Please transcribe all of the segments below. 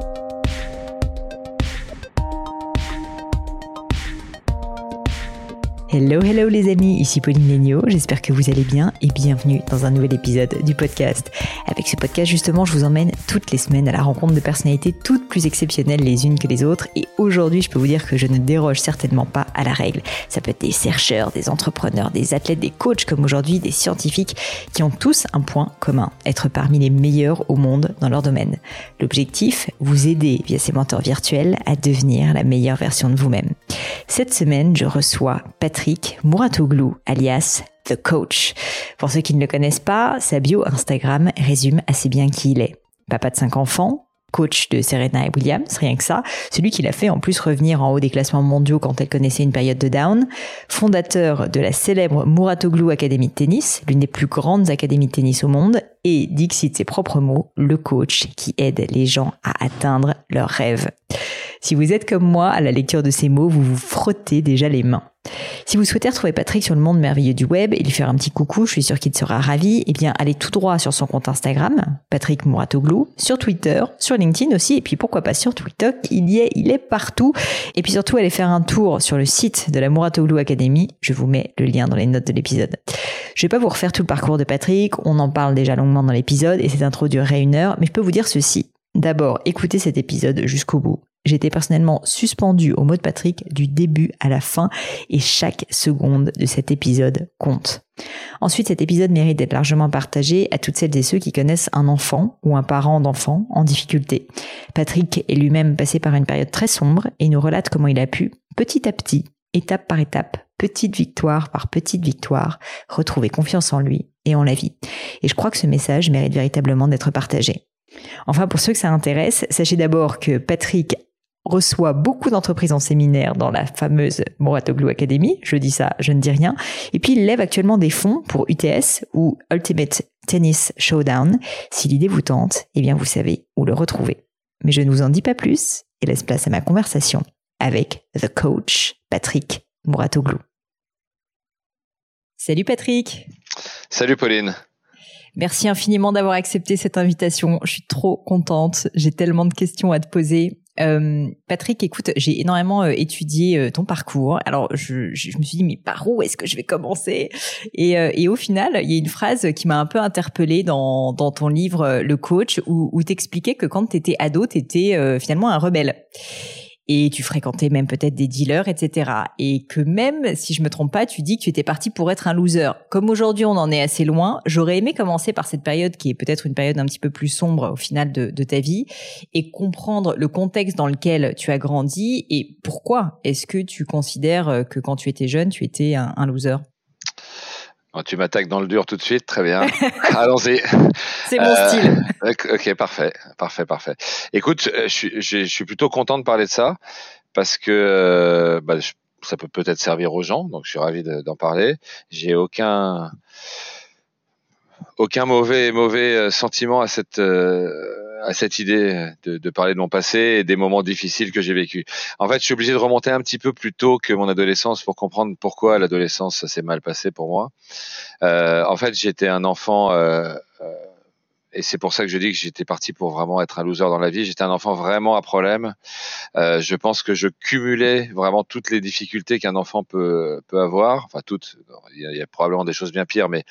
thank you Hello, hello les amis, ici Pauline Legno, j'espère que vous allez bien et bienvenue dans un nouvel épisode du podcast. Avec ce podcast justement, je vous emmène toutes les semaines à la rencontre de personnalités toutes plus exceptionnelles les unes que les autres et aujourd'hui je peux vous dire que je ne déroge certainement pas à la règle. Ça peut être des chercheurs, des entrepreneurs, des athlètes, des coachs comme aujourd'hui, des scientifiques qui ont tous un point commun, être parmi les meilleurs au monde dans leur domaine. L'objectif, vous aider via ces mentors virtuels à devenir la meilleure version de vous-même. Cette semaine, je reçois Patrick Mouratoglou, alias The Coach. Pour ceux qui ne le connaissent pas, sa bio Instagram résume assez bien qui il est. Papa de cinq enfants, coach de Serena Williams, rien que ça, celui qui l'a fait en plus revenir en haut des classements mondiaux quand elle connaissait une période de down, fondateur de la célèbre Mouratoglou Academy de tennis, l'une des plus grandes académies de tennis au monde, et, dixit ses propres mots, le coach qui aide les gens à atteindre leurs rêves. Si vous êtes comme moi, à la lecture de ces mots, vous vous frottez déjà les mains. Si vous souhaitez retrouver Patrick sur le monde merveilleux du web et lui faire un petit coucou, je suis sûr qu'il sera ravi, eh bien, allez tout droit sur son compte Instagram, Patrick Mouratoglou, sur Twitter, sur LinkedIn aussi, et puis pourquoi pas sur Twitter, il y est, il est partout. Et puis surtout, allez faire un tour sur le site de la Mouratoglou Academy. Je vous mets le lien dans les notes de l'épisode. Je vais pas vous refaire tout le parcours de Patrick, on en parle déjà longuement dans l'épisode et cette intro durerait une heure, mais je peux vous dire ceci. D'abord, écoutez cet épisode jusqu'au bout. J'étais personnellement suspendu au mot de Patrick du début à la fin et chaque seconde de cet épisode compte. Ensuite, cet épisode mérite d'être largement partagé à toutes celles et ceux qui connaissent un enfant ou un parent d'enfant en difficulté. Patrick est lui-même passé par une période très sombre et nous relate comment il a pu, petit à petit, étape par étape, petite victoire par petite victoire, retrouver confiance en lui et en la vie. Et je crois que ce message mérite véritablement d'être partagé. Enfin, pour ceux que ça intéresse, sachez d'abord que Patrick reçoit beaucoup d'entreprises en séminaire dans la fameuse Moratoglu Academy. Je dis ça, je ne dis rien. Et puis, il lève actuellement des fonds pour UTS ou Ultimate Tennis Showdown. Si l'idée vous tente, eh bien, vous savez où le retrouver. Mais je ne vous en dis pas plus et laisse place à ma conversation avec The Coach Patrick Mouratoglou. Salut Patrick. Salut Pauline. Merci infiniment d'avoir accepté cette invitation. Je suis trop contente. J'ai tellement de questions à te poser. Euh, Patrick, écoute, j'ai énormément euh, étudié euh, ton parcours. Alors, je, je, me suis dit, mais par où est-ce que je vais commencer? Et, et, au final, il y a une phrase qui m'a un peu interpellée dans, dans ton livre Le Coach, où, où t'expliquais que quand t'étais ado, t'étais finalement un rebelle et tu fréquentais même peut-être des dealers, etc. Et que même, si je me trompe pas, tu dis que tu étais parti pour être un loser. Comme aujourd'hui on en est assez loin, j'aurais aimé commencer par cette période qui est peut-être une période un petit peu plus sombre au final de, ta vie et comprendre le contexte dans lequel tu as grandi et pourquoi est-ce que tu considères que quand tu étais jeune, tu étais un, un loser? Tu m'attaques dans le dur tout de suite, très bien. Allons-y. C'est mon euh, style. Ok, parfait, parfait, parfait. Écoute, euh, je suis, je suis plutôt content de parler de ça parce que euh, bah, ça peut peut-être servir aux gens, donc je suis ravi d'en parler. J'ai aucun aucun mauvais mauvais sentiment à cette à cette idée de, de, parler de mon passé et des moments difficiles que j'ai vécu. En fait, je suis obligé de remonter un petit peu plus tôt que mon adolescence pour comprendre pourquoi l'adolescence s'est mal passé pour moi. Euh, en fait, j'étais un enfant euh, euh, et c'est pour ça que je dis que j'étais parti pour vraiment être un loser dans la vie. J'étais un enfant vraiment à problème. Euh, je pense que je cumulais vraiment toutes les difficultés qu'un enfant peut peut avoir. Enfin toutes. Il y, a, il y, a, probablement des choses bien pires, mais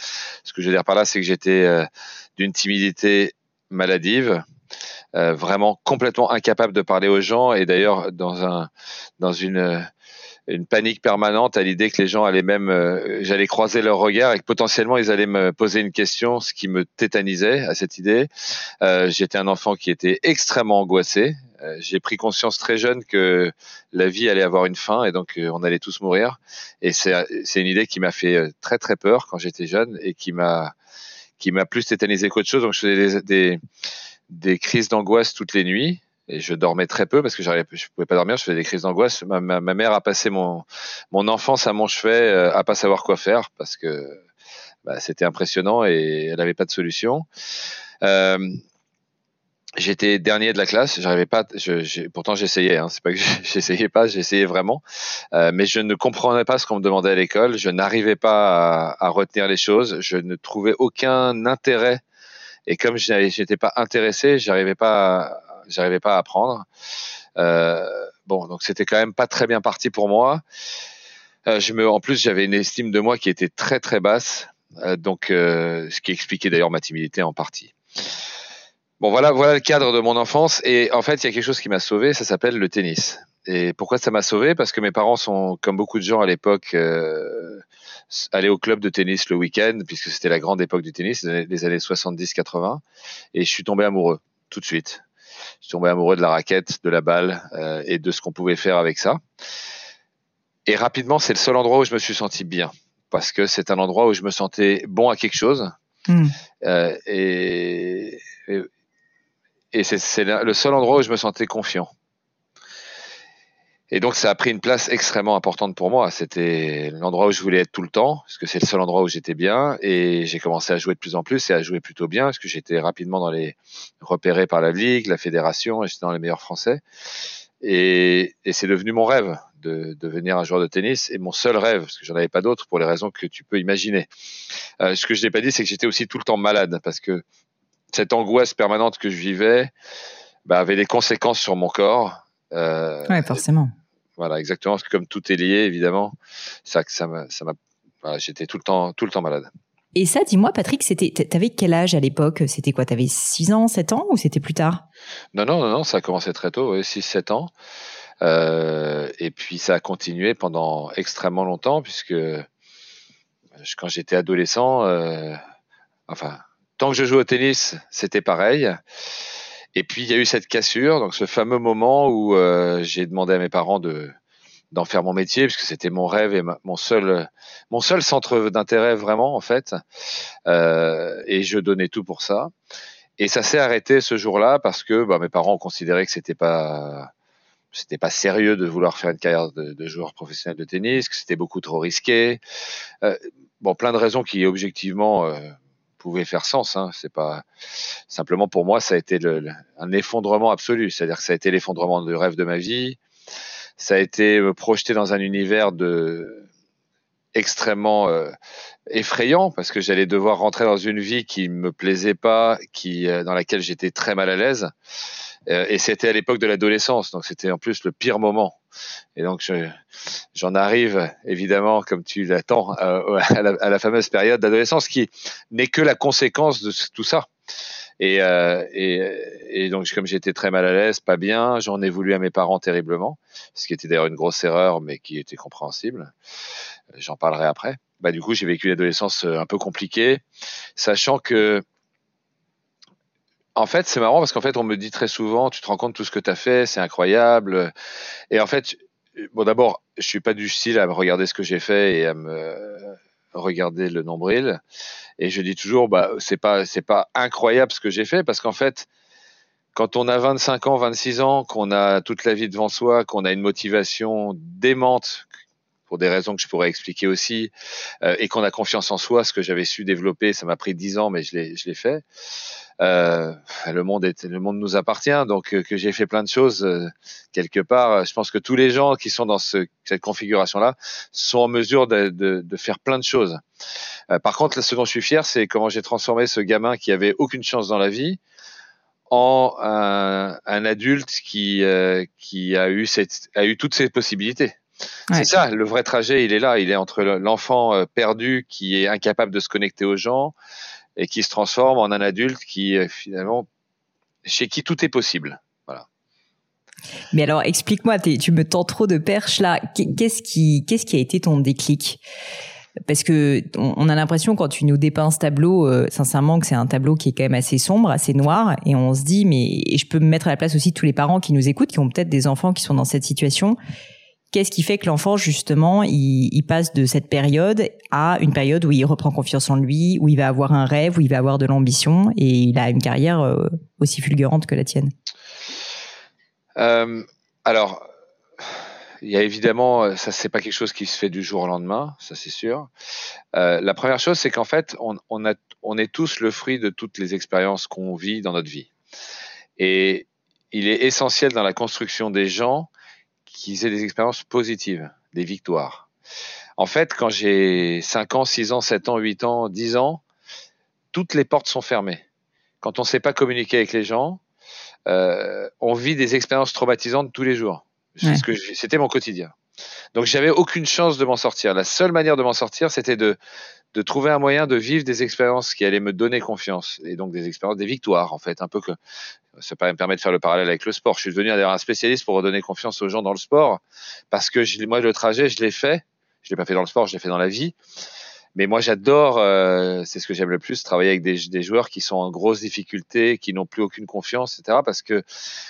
ce que je veux dire par là, c'est que j'étais euh, d'une timidité maladive. Euh, vraiment complètement incapable de parler aux gens. Et d'ailleurs dans un dans une panique permanente à l'idée que les gens allaient même euh, j'allais croiser leur regard et que potentiellement ils allaient me poser une question ce qui me tétanisait à cette idée. Euh, j'étais un enfant qui était extrêmement angoissé. J'ai pris conscience très jeune que la vie allait avoir une fin et donc on allait tous mourir. Et c'est une idée qui m'a fait très très peur quand j'étais jeune et qui m'a qui m'a plus tétanisé qu'autre chose. Donc je faisais des des crises d'angoisse toutes les nuits et je dormais très peu parce que j'arrivais, je pouvais pas dormir, je faisais des crises d'angoisse. Ma, mère a passé mon enfance à mon chevet euh, à pas savoir quoi faire parce que bah, c'était impressionnant et elle avait pas de solution. Euh, J'étais dernier de la classe, j'arrivais pas. Je, pourtant j'essayais, hein, c'est pas que j'essayais pas, j'essayais vraiment, euh, mais je ne comprenais pas ce qu'on me demandait à l'école. Je n'arrivais pas à, retenir les choses. Je ne trouvais aucun intérêt et comme je n'étais pas intéressé, j'arrivais pas, j'arrivais pas à apprendre. Euh, bon, donc c'était quand même pas très bien parti pour moi. Euh, en plus, j'avais une estime de moi qui était très très basse, euh, donc ce qui expliquait d'ailleurs ma timidité en partie. Bon, voilà, voilà le cadre de mon enfance. Et en fait, il y a quelque chose qui m'a sauvé. Ça s'appelle le tennis. Et pourquoi ça m'a sauvé? Parce que mes parents sont, comme beaucoup de gens à l'époque, allés au club de tennis le week-end, puisque c'était la grande époque du tennis, les années 70-80. Et je suis tombé amoureux tout de suite. Je suis tombé amoureux de la raquette, de la balle euh, et de ce qu'on pouvait faire avec ça. Et rapidement, c'est le seul endroit où je me suis senti bien, parce que c'est un endroit où je me sentais bon à quelque chose. Hmm. Euh, et, et, et c'est c'est le seul endroit où je me sentais confiant. Et donc ça a pris une place extrêmement importante pour moi. C'était l'endroit où je voulais être tout le temps, parce que c'est le seul endroit où j'étais bien. Et j'ai commencé à jouer de plus en plus et à jouer plutôt bien, parce que j'étais rapidement dans les repérés par la ligue, la fédération, et j'étais dans les meilleurs Français. Et, et c'est devenu mon rêve de, de devenir un joueur de tennis et mon seul rêve, parce que j'en avais pas d'autre pour les raisons que tu peux imaginer. Euh, ce que je n'ai pas dit, c'est que j'étais aussi tout le temps malade, parce que cette angoisse permanente que je vivais bah, avait des conséquences sur mon corps. Euh, Ouais, forcément. voilà, exactement, parce que comme tout est lié, évidemment, ça, ça m'a, voilà, j'étais tout le temps, tout le temps malade. Et ça, dis-moi, Patrick, c'était, t'avais quel âge à l'époque? C'était quoi? T'avais 6 ans, 7 ans ou c'était plus tard? Non, non, non, non, ça a commencé très tôt, ouais, 6-7 ans. Euh, et puis ça a continué pendant extrêmement longtemps, puisque je- quand j'étais adolescent, euh, enfin, tant que je jouais au tennis, c'était pareil. Et puis il y a eu cette cassure, donc ce fameux moment où euh, j'ai demandé à mes parents de d'en faire mon métier, puisque c'était mon rêve et mon seul mon seul centre d'intérêt vraiment en fait. Euh, et je donnais tout pour ça. Et ça s'est arrêté ce jour-là parce que bah, mes parents considéré que c'était pas c'était pas sérieux de vouloir faire une carrière de, de joueur professionnel de tennis, que c'était beaucoup trop risqué. Euh, bon, plein de raisons qui objectivement pouvaient faire sens. Hein. C'est pas simplement pour moi, ça a été un effondrement absolu. C'est-à-dire que ça a été l'effondrement du rêve de ma vie. Ça a été me projeter dans un univers de extrêmement euh, effrayant parce que j'allais devoir rentrer dans une vie qui me plaisait pas, qui euh, dans laquelle j'étais très mal à l'aise. Euh, et c'était à l'époque de l'adolescence, donc c'était en plus le pire moment. Et donc je- j'en arrive évidemment, comme tu l'attends, à, la, fameuse période d'adolescence qui n'est que la conséquence de tout ça. Et, euh, et, donc comme j'étais très mal à l'aise, pas bien, j'en ai voulu à mes parents terriblement, ce qui était d'ailleurs une grosse erreur, mais qui était compréhensible. Euh, J'en parlerai après. Bah du coup j'ai vécu une adolescence euh, un peu compliquée, sachant que en fait, c'est marrant parce qu'en fait, on me dit très souvent, tu te rends compte tout ce que tu as fait, c'est incroyable. Et en fait, bon, d'abord, je suis pas du style à me regarder ce que j'ai fait et à me regarder le nombril. Et je dis toujours, bah, c'est pas, c'est pas incroyable ce que j'ai fait parce qu'en fait, quand on a 25 ans, 26 ans, qu'on a toute la vie devant soi, qu'on a une motivation démente pour des raisons que je pourrais expliquer aussi, euh, et qu'on a confiance en soi, ce que j'avais su développer, ça m'a pris 10 ans, mais je l'ai, fait. Euh, le monde est, le monde nous appartient, donc euh, que j'ai fait plein de choses euh, quelque part. Je pense que tous les gens qui sont dans ce, cette configuration-là sont en mesure de, de, de faire plein de choses. Euh, par contre, ce dont je suis fier, c'est comment j'ai transformé ce gamin qui avait aucune chance dans la vie en un, un adulte qui qui a eu cette a eu toutes ces possibilités. Ouais. C'est ça, le vrai trajet, il est là. Il est entre le- l'enfant euh, perdu qui est incapable de se connecter aux gens et qui se transforme en un adulte qui euh, finalement chez qui tout est possible. Mais alors, explique-moi, tu me tends trop de perches là. Qu'est- Qu'est-ce qui, qu'est-ce qui a été ton déclic? Parce que on on a l'impression quand tu nous dépeins ce tableau, euh, sincèrement, que c'est un tableau qui est quand même assez sombre, assez noir, et on se dit, mais et je peux me mettre à la place aussi de tous les parents qui nous écoutent, qui ont peut-être des enfants qui sont dans cette situation. Qu'est-ce qui fait que l'enfant, justement, il, passe de cette période à une période où il reprend confiance en lui, où il va avoir un rêve, où il va avoir de l'ambition, et il a une carrière euh, aussi fulgurante que la tienne? Euh, alors, il y a évidemment, euh, ça c'est pas quelque chose qui se fait du jour au lendemain, ça c'est sûr. La première chose, c'est qu'en fait, on est tous le fruit de toutes les expériences qu'on vit dans notre vie. Et il est essentiel dans la construction des gens qu'ils aient des expériences positives, des victoires. En fait, quand j'ai 5 ans, 6 ans, 7 ans, 8 ans, 10 ans, toutes les portes sont fermées. Quand on ne sait pas communiquer avec les gens, euh, on vit des expériences traumatisantes tous les jours. C'était mon quotidien. Donc j'avais aucune chance de m'en sortir. La seule manière de m'en sortir, c'était de, de trouver un moyen de vivre des expériences qui allaient me donner confiance et donc des expériences, des victoires en fait, un peu que ça me permet de faire le parallèle avec le sport. Je suis devenu un spécialiste pour redonner confiance aux gens dans le sport parce que moi le trajet je l'ai fait, je l'ai pas fait dans le sport, je l'ai fait dans la vie mais moi, j'adore, euh, c'est ce que j'aime le plus, travailler avec des, joueurs qui sont en grosse difficulté, qui n'ont plus aucune confiance, etc. Parce que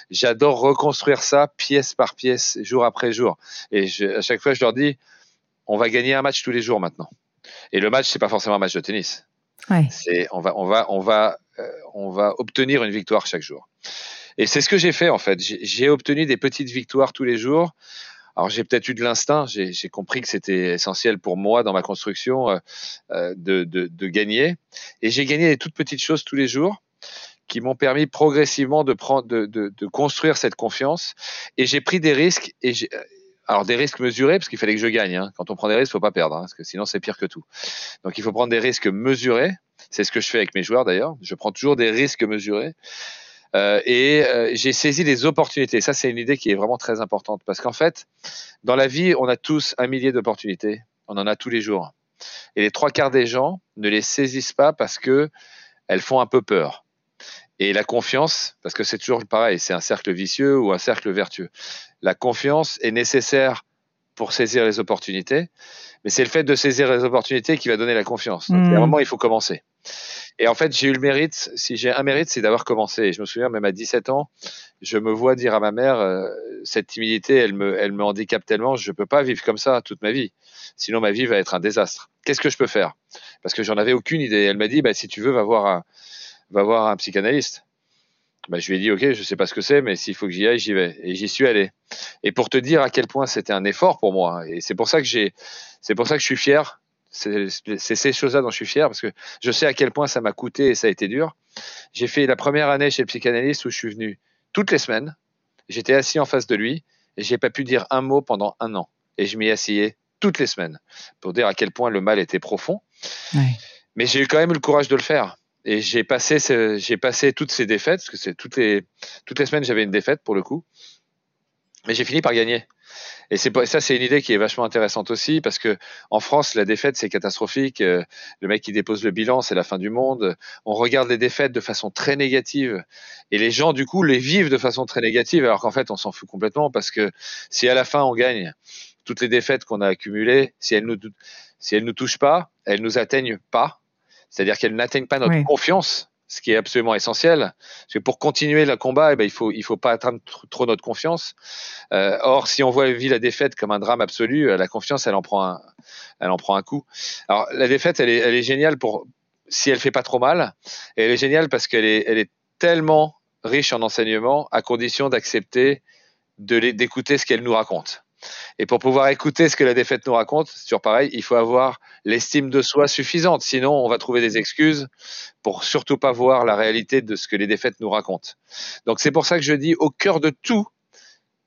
j'adore reconstruire ça pièce par pièce, jour après jour. Et à chaque fois, je leur dis, on va gagner un match tous les jours maintenant. Et le match, c'est pas forcément un match de tennis. Ouais. C'est, on va, on va, on va, euh, on va obtenir une victoire chaque jour. Et c'est ce que j'ai fait en fait. J'ai obtenu des petites victoires tous les jours alors j'ai peut-être eu de l'instinct, j'ai compris que c'était essentiel pour moi dans ma construction euh, euh, de, de, de, gagner. Et j'ai gagné des toutes petites choses tous les jours qui m'ont permis progressivement de prendre, de, de, construire cette confiance. Et j'ai pris des risques. Et alors des risques mesurés parce qu'il fallait que je gagne. Hein. Quand on prend des risques, faut pas perdre, hein, parce que sinon c'est pire que tout. Donc il faut prendre des risques mesurés. C'est ce que je fais avec mes joueurs d'ailleurs. Je prends toujours des risques mesurés. Euh, et euh, j'ai saisi les opportunités. Ça, c'est une idée qui est vraiment très importante parce qu'en fait, dans la vie, on a tous un millier d'opportunités. On en a tous les jours. Et les trois quarts des gens ne les saisissent pas parce que elles font un peu peur. Et la confiance, parce que c'est toujours pareil, c'est un cercle vicieux ou un cercle vertueux. La confiance est nécessaire pour saisir les opportunités, mais c'est le fait de saisir les opportunités qui va donner la confiance. Donc, à un hmm. moment, il faut commencer. Et en fait, j'ai eu le mérite, si j'ai un mérite, c'est d'avoir commencé. Et je me souviens, même à 17 ans, je me vois dire à ma mère, euh, cette timidité, elle me, elle me handicape tellement, je peux pas vivre comme ça toute ma vie. Sinon, ma vie va être un désastre. Qu'est-ce que je peux faire? Parce que j'en avais aucune idée. Elle m'a dit, bah, si tu veux, va voir un, va voir un psychanalyste. Bah, je lui ai dit, OK, je sais pas ce que c'est, mais s'il faut que j'y aille, j'y vais. Et j'y suis allé. Et pour te dire à quel point c'était un effort pour moi. Et c'est pour ça que j'ai, c'est pour ça que je suis fier c'est ces choses-là dont je suis fier parce que je sais à quel point ça m'a coûté et ça a été dur. J'ai fait la première année chez le psychanalyste où je suis venu toutes les semaines. J'étais assis en face de lui et j'ai pas pu dire un mot pendant un an. Et je m'y asseyais toutes les semaines pour dire à quel point le mal était profond. Mais j'ai eu quand même eu le courage de le faire. Et j'ai passé, toutes ces défaites, parce que c'est toutes les, semaines j'avais une défaite pour le coup. Mais j'ai fini par gagner. Et ça, c'est une idée qui est vachement intéressante aussi parce que en France, la défaite c'est catastrophique. Euh, le mec qui dépose le bilan, c'est la fin du monde. On regarde les défaites de façon très négative et les gens du coup les vivent de façon très négative alors qu'en fait on s'en fout complètement parce que si à la fin on gagne toutes les défaites qu'on a accumulées, si elles nous si elles nous touchent pas, elles nous atteignent pas. C'est-à-dire qu'elles n'atteignent pas notre confiance ce qui est absolument essentiel. Parce que pour continuer le combat, eh ben, il faut il faut pas atteindre trop notre confiance. Euh, or, si on voit vit la défaite comme un drame absolu, euh, la confiance, elle en prend un, elle en prend un coup. Alors, la défaite, elle est, elle est géniale pour si elle fait pas trop mal. Et elle est géniale parce qu'elle est, elle est tellement riche en enseignements à condition d'accepter de d'écouter ce qu'elle nous raconte. Et pour pouvoir écouter ce que la défaite nous raconte, toujours pareil, il faut avoir l'estime de soi suffisante. Sinon, on va trouver des excuses pour surtout pas voir la réalité de ce que les défaites nous racontent. Donc c'est pour ça que je dis, au cœur de tout,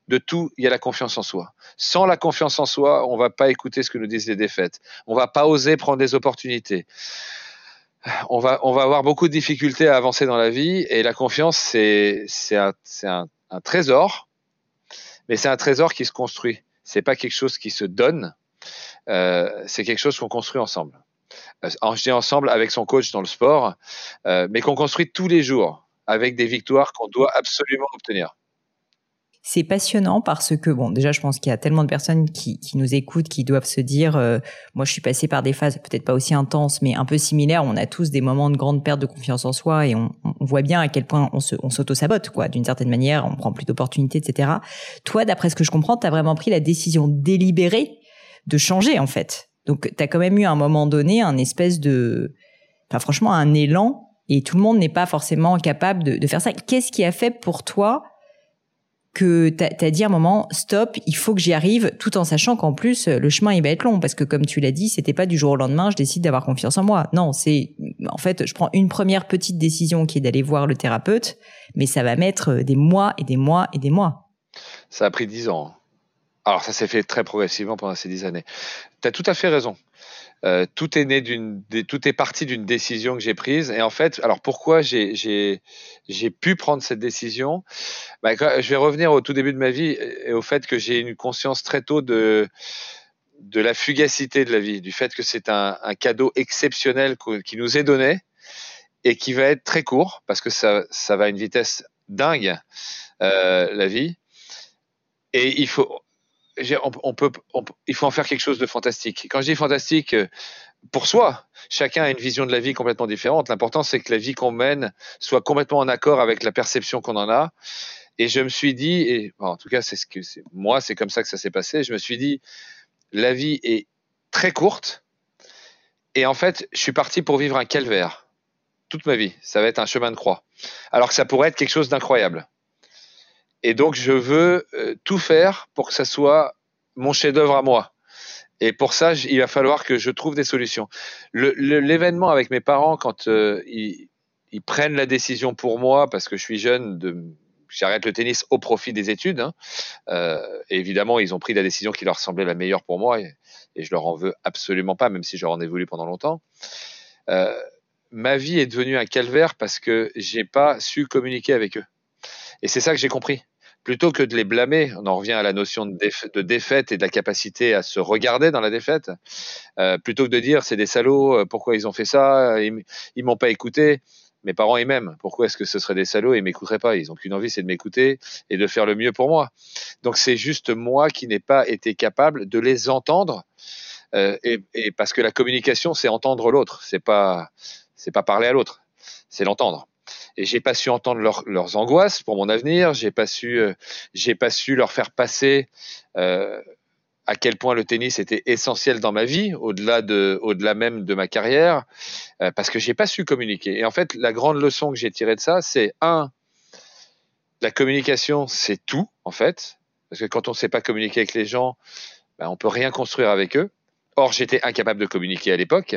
de tout, il y a la confiance en soi. Sans la confiance en soi, on va pas écouter ce que nous disent les défaites. On va pas oser prendre des opportunités. On va, on va avoir beaucoup de difficultés à avancer dans la vie et la confiance, c'est, un trésor mais c'est un trésor qui se construit. C'est pas quelque chose qui se donne. Euh, c'est quelque chose qu'on construit ensemble. Euh, je dis ensemble avec son coach dans le sport, euh, mais qu'on construit tous les jours avec des victoires qu'on doit absolument obtenir. C'est passionnant parce que, bon, déjà, je pense qu'il y a tellement de personnes qui, nous écoutent, qui doivent se dire, euh, moi, je suis passé par des phases peut-être pas aussi intenses, mais un peu similaires. On a tous des moments de grande perte de confiance en soi et on, on voit bien à quel point on, se, on s'auto-sabote, quoi, d'une certaine manière. On prend plus d'opportunités, etc. Toi, d'après ce que je comprends, tu as vraiment pris la décision délibérée de changer, en fait. Donc, tu as quand même eu à un moment donné un espèce de, enfin, franchement, un élan et tout le monde n'est pas forcément capable de, de faire ça. Qu'est-ce qui a fait pour toi que tu as, dit à un moment stop, il faut que j'y arrive, tout en sachant qu'en plus le chemin il va être long parce que comme tu l'as dit, c'était pas du jour au lendemain, je décide d'avoir confiance en moi. Non, c'est en fait, je prends une première petite décision qui est d'aller voir le thérapeute, mais ça va mettre des mois et des mois et des mois. Ça a pris dix ans. Alors ça s'est fait très progressivement pendant ces dix années. Tu as tout à fait raison. Euh, tout est né d'une, tout est parti d'une décision que j'ai prise. Et en fait, alors pourquoi j'ai, pu prendre cette décision? Bah, Je vais revenir au tout début de ma vie et au fait que j'ai une conscience très tôt de la fugacité de la vie, du fait que c'est un, cadeau exceptionnel qui nous est donné et qui va être très court parce que ça, ça va à une vitesse dingue euh, la vie. Et il faut, on, peut, il faut en faire quelque chose de fantastique. Quand je dis fantastique, euh, pour soi, chacun a une vision de la vie complètement différente. L'important, c'est que la vie qu'on mène soit complètement en accord avec la perception qu'on en a. Et je me suis dit, et en tout cas, c'est ce que moi, c'est comme ça que ça s'est passé. Je me suis dit, la vie est très courte. Et en fait, je suis parti pour vivre un calvaire toute ma vie. Ça va être un chemin de croix. Alors que ça pourrait être quelque chose d'incroyable. Et donc, je veux euh, tout faire pour que ça soit mon chef-d'œuvre à moi. Et pour ça, il va falloir que je trouve des solutions. L'événement avec mes parents, quand euh, ils, prennent la décision pour moi, parce que je suis jeune, j'arrête le tennis au profit des études. Hein, euh, évidemment, ils ont pris la décision qui leur semblait la meilleure pour moi, et, et je leur en veux absolument pas, même si je leur en ai voulu pendant longtemps. Ma vie est devenue un calvaire parce que j'ai pas su communiquer avec eux. Et c'est ça que j'ai compris plutôt que de les blâmer, on en revient à la notion de, défaite et de la capacité à se regarder dans la défaite, euh, plutôt que de dire c'est des salauds, euh, pourquoi ils ont fait ça, ils, ils m'ont pas écouté. Mes parents ils m'aiment. Pourquoi est-ce que ce serait des salauds et m'écouteraient pas? Ils ont qu'une envie, c'est de m'écouter et de faire le mieux pour moi. Donc c'est juste moi qui n'ai pas été capable de les entendre. Euh, et, et, parce que la communication, c'est entendre l'autre. C'est pas, c'est pas parler à l'autre. C'est l'entendre et j'ai pas su entendre leurs angoisses pour mon avenir. J'ai pas su, euh, j'ai pas su leur faire passer euh, à quel point le tennis était essentiel dans ma vie, au-delà de, au-delà même de ma carrière, euh, parce que j'ai pas su communiquer. Et en fait, la grande leçon que j'ai tirée de ça, c'est un, la communication, c'est tout en fait, parce que quand on ne sait pas communiquer avec les gens, ben, on peut rien construire avec eux. Or, j'étais incapable de communiquer à l'époque.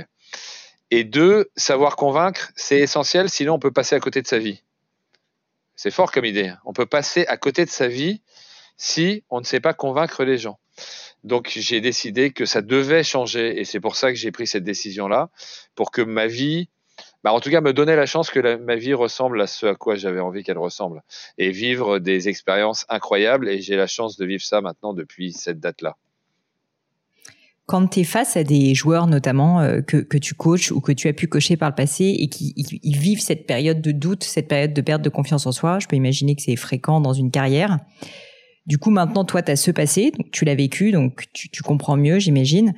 Et deux, savoir convaincre, c'est essentiel, sinon on peut passer à côté de sa vie. C'est fort comme idée. On peut passer à côté de sa vie si on ne sait pas convaincre les gens. Donc j'ai décidé que ça devait changer et c'est pour ça que j'ai pris cette décision-là, pour que ma vie, bah en tout cas me donner la chance que ma vie ressemble à ce à quoi j'avais envie qu'elle ressemble et vivre des expériences incroyables et j'ai la chance de vivre ça maintenant depuis cette date-là quand tu es face à des joueurs notamment euh, que, que, tu coaches ou que tu as pu coacher par le passé et qui ils vivent cette période de doute, cette période de perte de confiance en soi, je peux imaginer que c'est fréquent dans une carrière. Du coup, maintenant, toi, tu as ce passé, tu l'as vécu, donc tu, tu comprends mieux, j'imagine.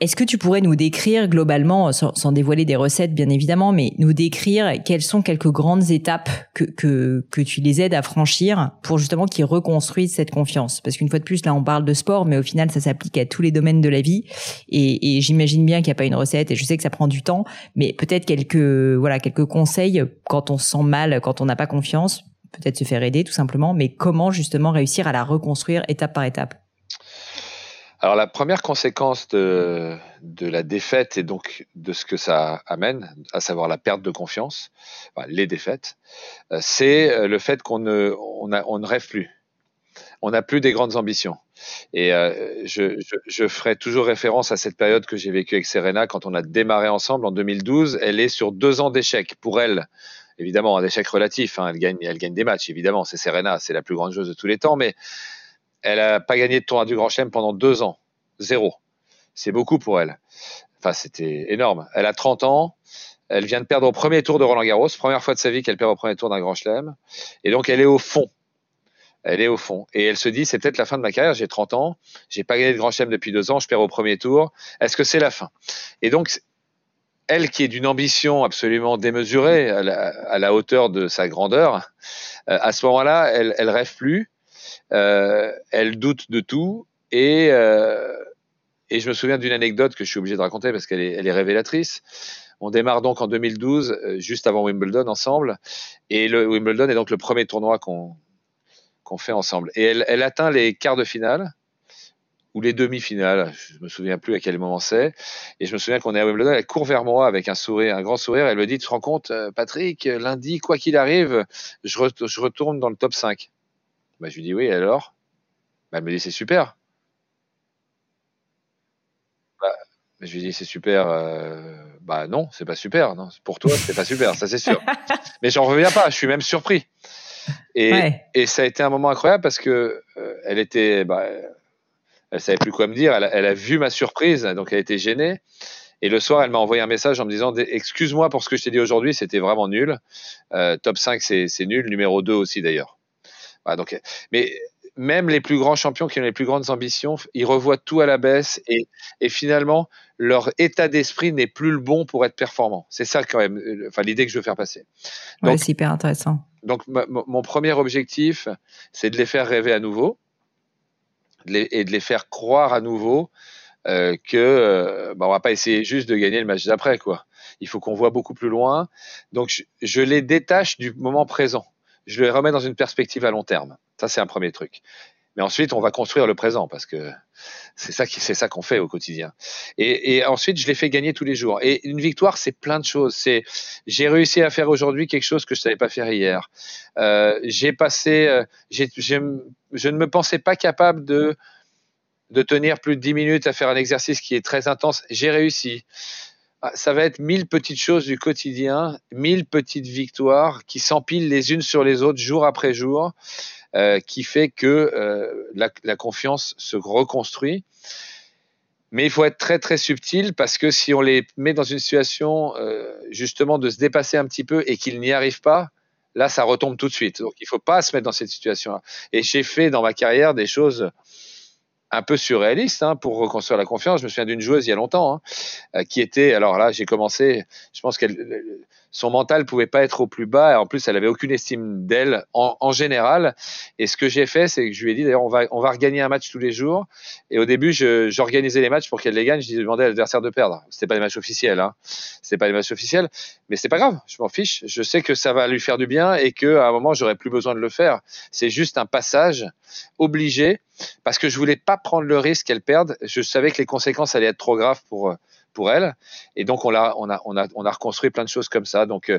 Est-ce que tu pourrais nous décrire globalement, sans, dévoiler des recettes bien évidemment, mais nous décrire quelles sont quelques grandes étapes que, que, que tu les aides à franchir pour justement qu'ils reconstruisent cette confiance? Parce qu'une fois de plus, là on parle de sport, mais au final ça s'applique à tous les domaines de la vie. Et, et j'imagine bien qu'il n'y a pas une recette, et je sais que ça prend du temps, mais peut-être quelques, voilà, quelques conseils quand on se sent mal, quand on n'a pas confiance, peut-être se faire aider tout simplement, mais comment justement réussir à la reconstruire étape par étape? Alors la première conséquence de, de, la défaite et donc de ce que ça amène, à savoir la perte de confiance, enfin, les défaites, euh, c'est euh, le fait qu'on ne, on, a, on ne rêve plus. On n'a plus des grandes ambitions. Et euh, je, je, je, ferai toujours référence à cette période que j'ai vécue avec Serena quand on a démarré ensemble en 2012. Elle est sur deux ans d'échecs pour elle. Évidemment, un échec relatif. Hein, elle gagne, elle gagne des matchs. Évidemment, c'est Serena, c'est la plus grande joueuse de tous les temps. Mais elle n'a pas gagné de tournoi du Grand Chelem pendant deux ans. Zéro. C'est beaucoup pour elle. Enfin, c'était énorme. Elle a 30 ans. Elle vient de perdre au premier tour de Roland Garros. Première fois de sa vie qu'elle perd au premier tour d'un Grand Chelem. Et donc, elle est au fond. Elle est au fond. Et elle se dit, c'est peut-être la fin de ma carrière. J'ai 30 ans. J'ai pas gagné de Grand Chelem depuis deux ans. Je perds au premier tour. Est-ce que c'est la fin? Et donc, elle qui est d'une ambition absolument démesurée à la, hauteur de sa grandeur, euh, à ce moment-là, elle, elle rêve plus elle doute de tout et euh, et je me souviens d'une anecdote que je suis obligé de raconter parce qu'elle est, révélatrice. On démarre donc en 2012, euh, juste avant Wimbledon ensemble, et le Wimbledon est donc le premier tournoi qu'on qu'on fait ensemble. Et elle, elle, atteint les quarts de finale ou les demi-finales, je me souviens plus à quel moment c'est. Et je me souviens qu'on est à Wimbledon, elle court vers moi avec un sourire, un grand sourire. Elle me dit, tu te rends compte, Patrick, lundi, quoi qu'il arrive, je, je retourne dans le top 5. Bah, je lui dis oui, alors? Bah, Elle me dit c'est super. Je lui dis c'est super. Euh, bah non, c'est pas super. Non, pour toi, c'est pas super, ça c'est sûr. Mais j'en reviens pas. Je suis même surpris. Et, et ça a été un moment incroyable parce que euh, elle était, bah, elle savait plus quoi me dire. Elle, elle, a vu ma surprise, donc elle était gênée. Et le soir, elle m'a envoyé un message en me disant Excuse-moi pour ce que je t'ai dit aujourd'hui, c'était vraiment nul. Euh, top 5, c'est nul. Numéro 2 aussi, d'ailleurs. Voilà, donc, mais même les plus grands champions qui ont les plus grandes ambitions, ils revoient tout à la baisse et, et finalement, leur état d'esprit n'est plus le bon pour être performant. C'est ça quand même, euh, enfin l'idée que je veux faire passer. Donc, ouais, c'est hyper intéressant. Donc mon premier objectif, c'est de les faire rêver à nouveau de les, et de les faire croire à nouveau euh, que euh, bah, on va pas essayer juste de gagner le match d'après quoi. Il faut qu'on voit beaucoup plus loin. Donc je, je les détache du moment présent. Je les remets dans une perspective à long terme. Ça c'est un premier truc. Mais ensuite, on va construire le présent parce que c'est ça qui, c'est ça qu'on fait au quotidien. Et, et, ensuite, je les fais gagner tous les jours. Et une victoire, c'est plein de choses. C'est, j'ai réussi à faire aujourd'hui quelque chose que je savais pas faire hier. Euh, j'ai passé, euh, j'ai, je ne me pensais pas capable de de tenir plus de 10 minutes à faire un exercice qui est très intense. J'ai réussi. Ah, ça va être mille petites choses du quotidien, mille petites victoires qui s'empilent les unes sur les autres jour après jour. Euh, qui fait que euh, la, confiance se reconstruit. Mais il faut être très très subtil parce que si on les met dans une situation euh, justement de se dépasser un petit peu et qu'ils n'y arrivent pas, là ça retombe tout de suite. Donc il ne faut pas se mettre dans cette situation-là. Et j'ai fait dans ma carrière des choses un peu surréaliste hein, pour reconstruire la confiance. Je me souviens d'une joueuse il y a longtemps hein, euh, qui était, alors là j'ai commencé, je pense qu'elle, son mental pouvait pas être au plus bas en plus elle avait aucune estime d'elle en, en, général. Et ce que j'ai fait, c'est que je lui ai dit d'ailleurs on va on va regagner un match tous les jours. Et au début j'organisais les matchs pour qu'elle les gagne. Je demandais à l'adversaire de perdre. C'était pas les matchs officiels, hein. C'était pas les matchs officiels, mais c'est pas grave. Je m'en fiche. Je sais que ça va lui faire du bien et que à un moment j'aurais plus besoin de le faire. C'est juste un passage obligé parce que je voulais pas prendre le risque qu'elle perde. Je savais que les conséquences allaient être trop graves pour pour elle. Et donc on a on a on a on a reconstruit plein de choses comme ça. Donc euh,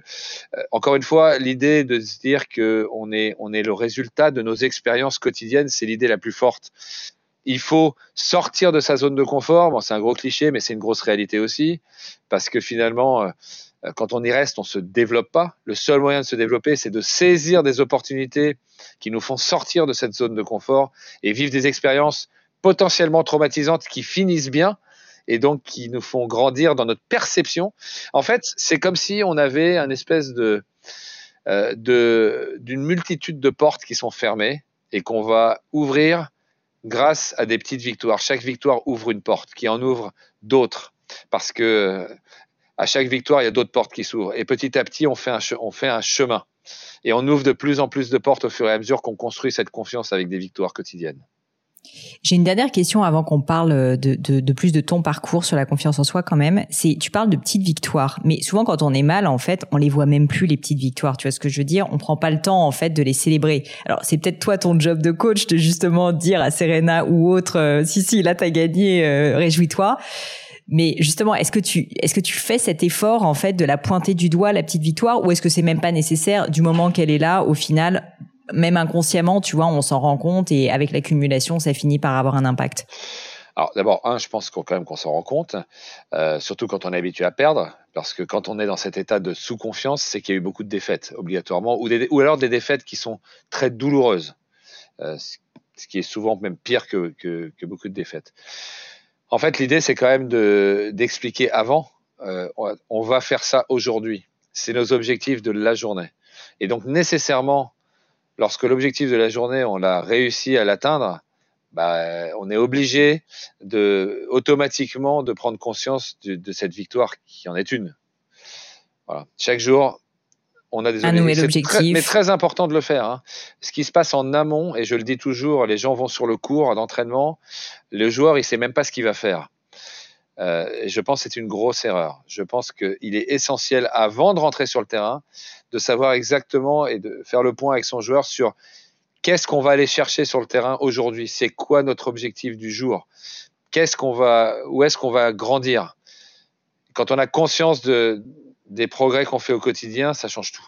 encore une fois, l'idée de se dire que on est le résultat de nos expériences quotidiennes, c'est l'idée la plus forte. Il faut sortir de sa zone de confort. Bon, c'est un gros cliché, mais c'est une grosse réalité aussi, parce que finalement. Euh, quand on y reste, on se développe pas. Le seul moyen de se développer, c'est de saisir des opportunités qui nous font sortir de cette zone de confort et vivre des expériences potentiellement traumatisantes qui finissent bien, et donc qui nous font grandir dans notre perception. En fait, c'est comme si on avait un espèce de euh, d'une multitude de portes qui sont fermées et qu'on va ouvrir grâce à des petites victoires. Chaque victoire ouvre une porte, qui en ouvre d'autres, parce que à chaque victoire, il y a d'autres portes qui s'ouvrent. Et petit à petit, on fait un, on fait un chemin. Et on ouvre de plus en plus de portes au fur et à mesure qu'on construit cette confiance avec des victoires quotidiennes. J'ai une dernière question avant qu'on parle de, de, de, plus de ton parcours sur la confiance en soi quand même. C'est tu parles de petites victoires, mais souvent quand on est mal en fait, on les voit même plus les petites victoires. Tu vois ce que je veux dire? On prend pas le temps en fait de les célébrer. Alors c'est peut-être toi ton job de coach de justement dire à Serena ou autre, euh, si si là t'as gagné, euh, réjouis-toi. Mais justement, est-ce que tu est-ce que tu fais cet effort en fait de la pointer du doigt la petite victoire ou est-ce que c'est même pas nécessaire du moment qu'elle est là au final même inconsciemment, tu vois, on s'en rend compte et avec l'accumulation, ça finit par avoir un impact. Alors d'abord, un, je pense qu'on quand même qu'on s'en rend compte, euh, surtout quand on est habitué à perdre, parce que quand on est dans cet état de sous-confiance, c'est qu'il y a eu beaucoup de défaites obligatoirement, ou, alors des défaites qui sont très douloureuses, euh, ce qui est souvent même pire que, que, beaucoup de défaites. En fait, l'idée, c'est quand même de d'expliquer avant. Euh, on va faire ça aujourd'hui. C'est nos objectifs de la journée. Et donc nécessairement, lorsque l'objectif de la journée, on l'a réussi à l'atteindre, bah, on est obligé de automatiquement de prendre conscience de, de, cette victoire qui en est une. Voilà. Chaque jour, on a des un nouvel objectif. mais très important de le faire. Hein. Ce qui se passe en amont, et je le dis toujours, les gens vont sur le cours d'entraînement, le joueur il sait même pas ce qu'il va faire. Euh, je pense que c'est une grosse erreur. Je pense qu'il est essentiel, avant de rentrer sur le terrain, de savoir exactement et de faire le point avec son joueur sur qu'est-ce qu'on va aller chercher sur le terrain aujourd'hui. C'est quoi notre objectif du jour? Qu'est-ce qu'on va, où est-ce qu'on va grandir? Quand on a conscience de, des progrès qu'on fait au quotidien, ça change tout.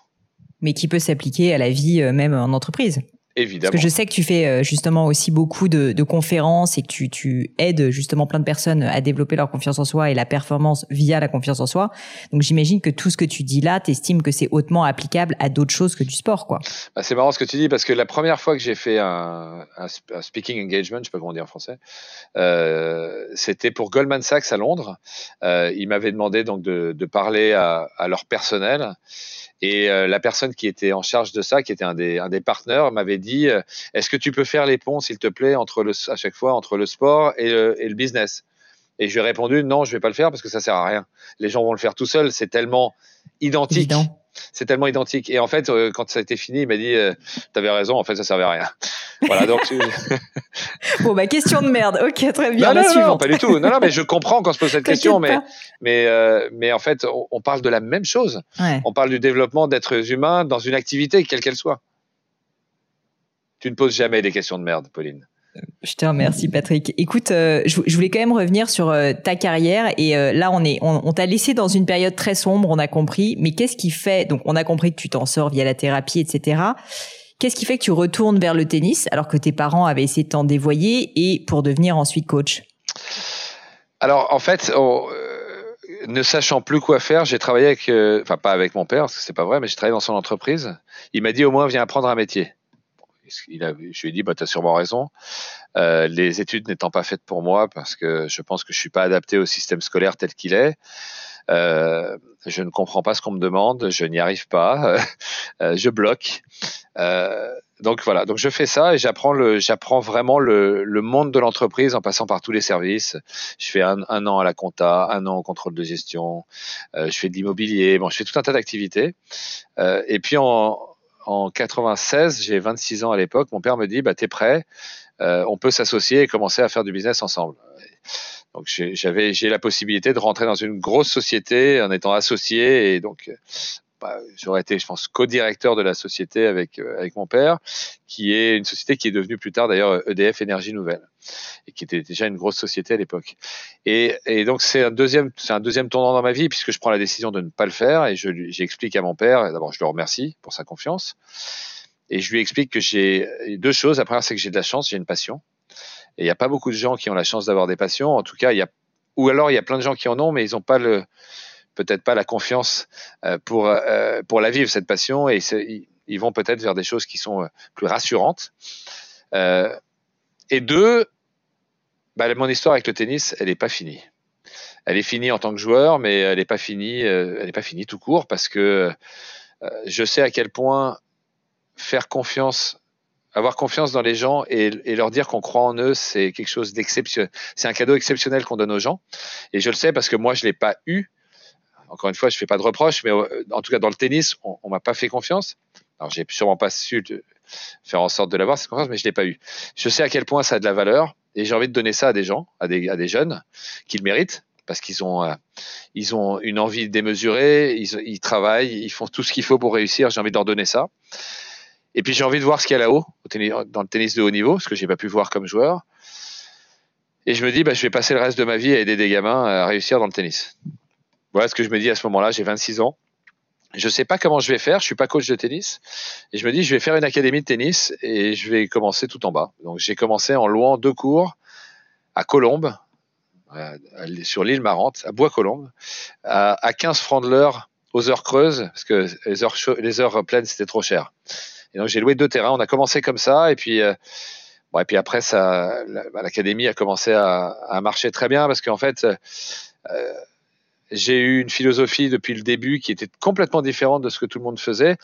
Mais qui peut s'appliquer à la vie euh, même en entreprise? Évidemment. Parce que je sais que tu fais euh, justement aussi beaucoup de, de conférences et que tu, tu, aides justement plein de personnes à développer leur confiance en soi et la performance via la confiance en soi. Donc j'imagine que tout ce que tu dis là, t'estimes que c'est hautement applicable à d'autres choses que du sport, quoi. Bah, c'est marrant ce que tu dis parce que la première fois que j'ai fait un, un, speaking engagement, je sais pas comment dire en français, euh, c'était pour Goldman Sachs à Londres. Euh, ils m'avaient demandé donc de, de parler à, à leur personnel. Et euh, la personne qui était en charge de ça, qui était un des, un des partenaires, m'avait dit euh, Est-ce que tu peux faire les ponts, s'il te plaît, entre le, à chaque fois entre le sport et le, et le business? Et je lui ai répondu Non, je vais pas le faire parce que ça sert à rien. Les gens vont le faire tout seuls. C'est tellement identique. C'est tellement identique. Et en fait, euh, quand ça a été fini, il m'a dit Tu avais raison, en fait, ça servait à rien. voilà, donc. bon, bah, question de merde. Ok, très bien. Non, non, non, pas du tout. Non, non, mais je comprends quand je pose cette question, mais, mais, euh, mais en fait, on, on, parle de la même chose. Ouais. On parle du développement d'êtres humains dans une activité, quelle qu'elle soit. Tu ne poses jamais des questions de merde, Pauline. Je te remercie Patrick. Écoute, euh, je, voulais quand même revenir sur euh, ta carrière et euh, là on est, on, t'a laissé dans une période très sombre, on a compris. Mais qu'est-ce qui fait Donc on a compris que tu t'en sors via la thérapie, etc. Qu'est-ce qui fait que tu retournes vers le tennis alors que tes parents avaient essayé de t'en dévoyer et pour devenir ensuite coach? Alors en fait, ne sachant plus quoi faire, j'ai travaillé avec, enfin pas avec mon père parce que c'est pas vrai, mais j'ai travaillé dans son entreprise. Il m'a dit au moins viens apprendre un métier. Je lui ai dit bah t'as sûrement raison. Euh, les études n'étant pas faites pour moi parce que je pense que je suis pas adapté au système scolaire tel qu'il est. Euh, je ne comprends pas ce qu'on me demande, je n'y arrive pas, euh, je bloque. Donc voilà, donc je fais ça et j'apprends j'apprends vraiment le, monde de l'entreprise en passant par tous les services. Je fais un, an à la compta, un an au contrôle de gestion, je fais de l'immobilier, je fais tout un tas d'activités. Et puis en, en 96, j'ai 26 ans à l'époque, mon père me dit, bah t'es prêt, euh, on peut s'associer et commencer à faire du business ensemble. Donc j'avais j'ai la possibilité de rentrer dans une grosse société en étant associé et donc j'aurais été, je pense, co-directeur de la société avec euh, avec mon père, qui est une société qui est devenue plus tard d'ailleurs EDF Énergie Nouvelle et qui était déjà une grosse société à l'époque. Et, et donc c'est un deuxième c'est un deuxième tournant dans ma vie puisque je prends la décision de ne pas le faire et je j'explique à mon père. D'abord, je le remercie pour sa confiance et je lui explique que j'ai deux choses. La première, c'est que j'ai de la chance, j'ai une passion. Et il n'y a pas beaucoup de gens qui ont la chance d'avoir des passions. En tout cas, il y a, ou alors il y a plein de gens qui en ont, mais ils n'ont pas le, peut-être pas la confiance euh, pour euh, pour la vivre cette passion et ils vont peut-être vers des choses qui sont euh, plus rassurantes. Et deux, bah, mon histoire avec le tennis, elle n'est pas finie. Elle est finie en tant que joueur, mais elle n'est pas finie, elle n'est pas finie tout court parce que je sais à quel point faire confiance avoir confiance dans les gens et, et leur dire qu'on croit en eux, c'est quelque chose d'exceptionnel. C'est un cadeau exceptionnel qu'on donne aux gens. Et je le sais parce que moi, je l'ai pas eu. Encore une fois, je fais pas de reproches, mais euh, en tout cas dans le tennis, on, on m'a pas fait confiance. Alors j'ai sûrement pas su faire en sorte de l'avoir cette confiance, mais je l'ai pas eu. Je sais à quel point ça a de la valeur et j'ai envie de donner ça à des gens, à des, jeunes qui le méritent parce qu'ils ont euh, ils ont une envie démesurée, ils, ils travaillent, ils font tout ce qu'il faut pour réussir. J'ai envie de leur donner ça. Et puis j'ai envie de voir ce qu'il y a là-haut, dans le tennis de haut niveau, ce que j'ai pas pu voir comme joueur. Et je me dis, bah, je vais passer le reste de ma vie à aider des gamins à réussir dans le tennis. Voilà ce que je me dis à ce moment-là. J'ai 26 ans. Je sais pas comment je vais faire. Je suis pas coach de tennis. Et je me dis, je vais faire une académie de tennis et je vais commencer tout en bas. Donc j'ai commencé en louant deux cours à Colombes, sur l'île Marante, à Bois-Colombes, à 15 francs de l'heure aux heures creuses, parce que les heures, les heures pleines, c'était trop cher. Et donc j'ai loué deux terrains. On a commencé comme ça, et puis euh, bon, et puis après ça, l'académie a commencé à, à, marcher très bien parce qu'en fait, euh, j'ai eu une philosophie depuis le début qui était complètement différente de ce que tout le monde faisait.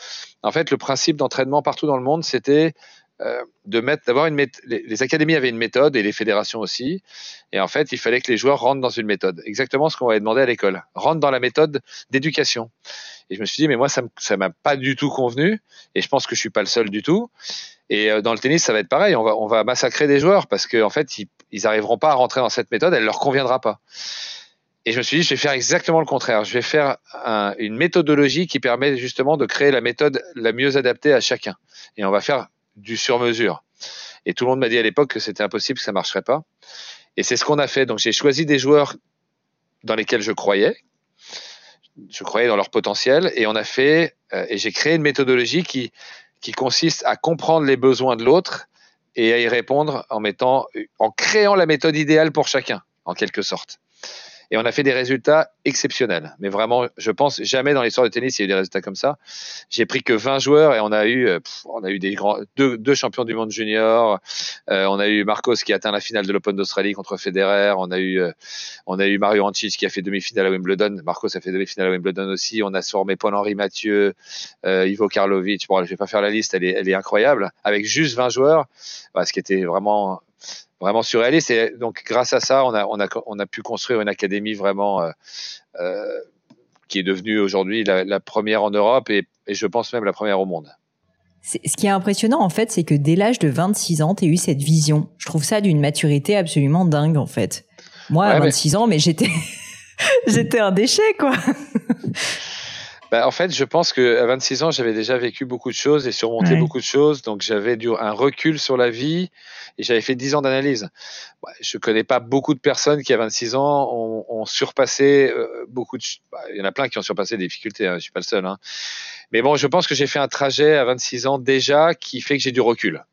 En fait, le principe d'entraînement partout dans le monde, c'était euh, de mettre, d'avoir une méthode. Les, académies avaient une méthode et les fédérations aussi. Et en fait, il fallait que les joueurs rentrent dans une méthode. Exactement ce qu'on avait demandé à l'école. Rentre dans la méthode d'éducation. Et je me suis dit, mais moi, ça m'a pas du tout convenu. Et je pense que je suis pas le seul du tout. Et euh, dans le tennis, ça va être pareil. On va, massacrer des joueurs parce qu'en en fait, ils, ils arriveront pas à rentrer dans cette méthode. Elle leur conviendra pas. Et je me suis dit, je vais faire exactement le contraire. Je vais faire un, une méthodologie qui permet justement de créer la méthode la mieux adaptée à chacun. Et on va faire du sur-mesure. Et tout le monde m'a dit à l'époque que c'était impossible, que ça marcherait pas. Et c'est ce qu'on a fait. Donc j'ai choisi des joueurs dans lesquels je croyais. Je croyais dans leur potentiel et on a fait euh, et j'ai créé une méthodologie qui qui consiste à comprendre les besoins de l'autre et à y répondre en mettant, en créant la méthode idéale pour chacun, en quelque sorte et on a fait des résultats exceptionnels. Mais vraiment, je pense jamais dans l'histoire du tennis il y a eu des résultats comme ça. J'ai pris que 20 joueurs et on a eu, euh, on a eu des grands, deux, deux champions du monde junior. Euh, on a eu Marcos qui a atteint la finale de l'Open d'Australie contre Federer. On a eu, euh, on a eu Mario Ancic qui a fait demi-finale à Wimbledon. Marcos a fait demi-finale à Wimbledon aussi. On a formé Paul-Henri Mathieu, euh, Ivo Karlovic. Bon, je vais pas faire la liste, elle est, elle est incroyable. Avec juste 20 joueurs, bah, ce qui était vraiment vraiment surréaliste. Et donc, grâce à ça, on a, on a, on a pu construire une académie vraiment euh, euh, qui est devenue aujourd'hui la, la, première en Europe et, et, je pense même la première au monde. Ce qui est impressionnant, en fait, c'est que dès l'âge de 26 ans, tu as eu cette vision. Je trouve ça d'une maturité absolument dingue, en fait. Moi, à 26 ans, mais j'étais, j'étais un déchet, quoi. Bah, en fait, je pense que à 26 ans, j'avais déjà vécu beaucoup de choses et surmonté ouais. beaucoup de choses, donc j'avais un recul sur la vie et j'avais fait 10 ans d'analyse. Bah, je connais pas beaucoup de personnes qui à 26 ans ont, ont surpassé euh, beaucoup de. Bah, il y en a plein qui ont surpassé des difficultés. Hein, je suis pas le seul. Hein. Mais bon, je pense que j'ai fait un trajet à 26 ans déjà qui fait que j'ai du recul.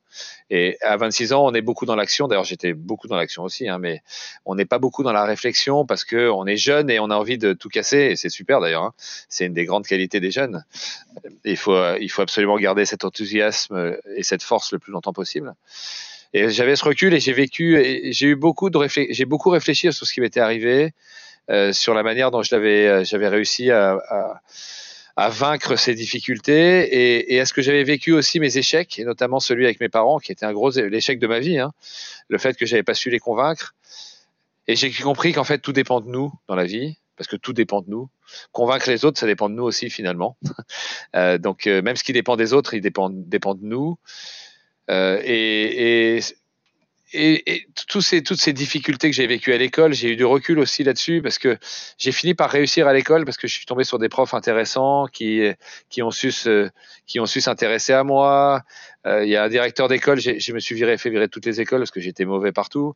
Et à 26 ans, on est beaucoup dans l'action. D'ailleurs, j'étais beaucoup dans l'action aussi, hein, mais on n'est pas beaucoup dans la réflexion parce que on est jeune et on a envie de tout casser. Et c'est super d'ailleurs. Hein. C'est une des grandes qualités des jeunes. Il faut, absolument garder cet enthousiasme et cette force le plus longtemps possible. Et j'avais ce recul et j'ai vécu, j'ai eu beaucoup de j'ai beaucoup réfléchi sur ce qui m'était arrivé, euh, sur la manière dont l'avais, j'avais réussi à à vaincre ces difficultés. Et, et est-ce que j'avais vécu aussi mes échecs et notamment celui avec mes parents qui était un gros l'échec de ma vie hein, le fait que j'avais pas su les convaincre. Et j'ai compris qu'en fait tout dépend de nous dans la vie parce que tout dépend de nous. Convaincre les autres ça dépend de nous aussi finalement. Euh, donc euh, même ce qui dépend des autres il dépend dépend de nous. Euh, et, et et, et ces, toutes ces difficultés que j'ai vécues à l'école, j'ai eu du recul aussi là-dessus parce que j'ai fini par réussir à l'école parce que je suis tombé sur des profs intéressants qui, qui ont su se, qui ont su s'intéresser à moi. Euh, il y a un directeur d'école, je me suis viré, fait virer toutes les écoles parce que j'étais mauvais partout.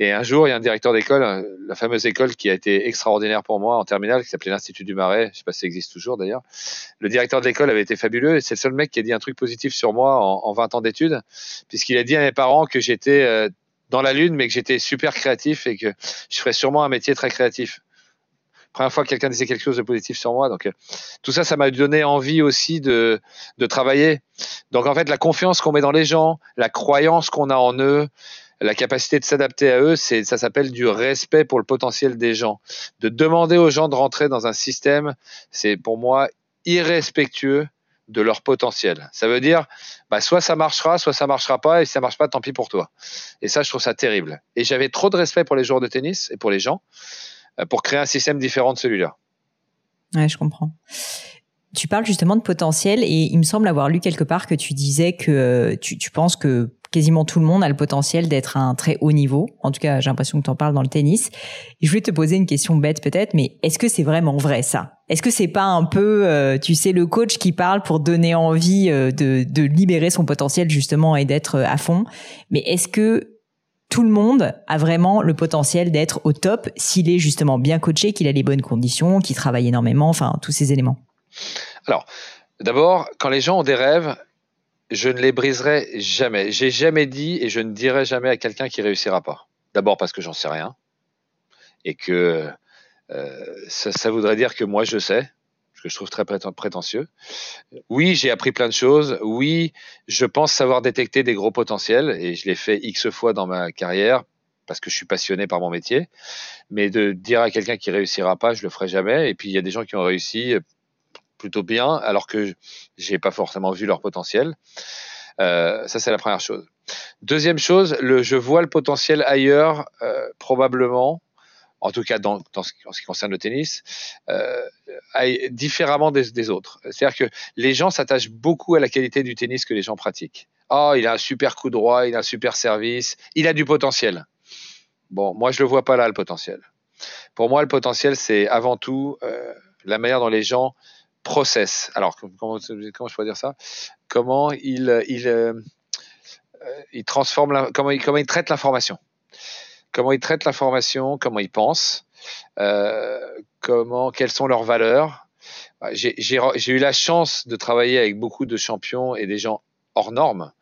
Et un jour, il y a un directeur d'école, la fameuse école qui a été extraordinaire pour moi en terminale, qui s'appelait l'Institut du Marais. Je sais pas si ça existe toujours d'ailleurs. Le directeur de l'école avait été fabuleux et c'est le seul mec qui a dit un truc positif sur moi en, en 20 ans d'études, puisqu'il a dit à mes parents que j'étais euh, dans la lune, mais que j'étais super créatif et que je ferais sûrement un métier très créatif. Première fois que quelqu'un disait quelque chose de positif sur moi. Donc, euh, tout ça, ça m'a donné envie aussi de, de travailler. Donc, en fait, la confiance qu'on met dans les gens, la croyance qu'on a en eux, la capacité de s'adapter à eux, c'est ça s'appelle du respect pour le potentiel des gens. De demander aux gens de rentrer dans un système, c'est pour moi irrespectueux de leur potentiel. Ça veut dire, bah, soit ça marchera, soit ça marchera pas, et si ça marche pas, tant pis pour toi. Et ça, je trouve ça terrible. Et j'avais trop de respect pour les joueurs de tennis et pour les gens euh, pour créer un système différent de celui-là. Ouais, je comprends. Tu parles justement de potentiel et il me semble avoir lu quelque part que tu disais que euh, tu, tu penses que quasiment tout le monde a le potentiel d'être à un très haut niveau. En tout cas, j'ai l'impression que tu en parles dans le tennis. Je voulais te poser une question bête peut-être, mais est-ce que c'est vraiment vrai ça? Est-ce que c'est pas un peu, euh, tu sais, le coach qui parle pour donner envie euh, de, de libérer son potentiel justement et d'être euh, à fond? Mais est-ce que tout le monde a vraiment le potentiel d'être au top s'il est justement bien coaché, qu'il a les bonnes conditions, qu'il travaille énormément, enfin tous ces éléments? Alors, d'abord, quand les gens ont des rêves, je ne les briserai jamais. J'ai jamais dit et je ne dirai jamais à quelqu'un qui réussira pas. D'abord parce que j'en sais rien et que euh, ça, ça, voudrait dire que moi je sais, ce que je trouve très prétentieux. Oui, j'ai appris plein de choses. Oui, je pense savoir détecter des gros potentiels et je l'ai fait x fois dans ma carrière parce que je suis passionné par mon métier. Mais de dire à quelqu'un qui réussira pas, je le ferai jamais. Et puis il y a des gens qui ont réussi plutôt bien, alors que j'ai pas forcément vu leur potentiel. Euh, ça, c'est la première chose. Deuxième chose, le, je vois le potentiel ailleurs, euh, probablement, en tout cas dans, dans ce, en ce qui concerne le tennis, euh, différemment des, autres. C'est-à-dire que les gens s'attachent beaucoup à la qualité du tennis que les gens pratiquent. Oh, il a un super coup droit, il a un super service, il a du potentiel. Bon, moi, je le vois pas là, le potentiel. Pour moi, le potentiel, c'est avant tout la manière dont les gens process. Alors, comment, je pourrais dire ça? Comment il, il, euh, il transforme, comment, comment il traite l'information? Comment il traite l'information? Comment il pense? Euh, Comment Quelles sont leurs valeurs? J'ai eu la chance de travailler avec beaucoup de champions et des gens hors normes.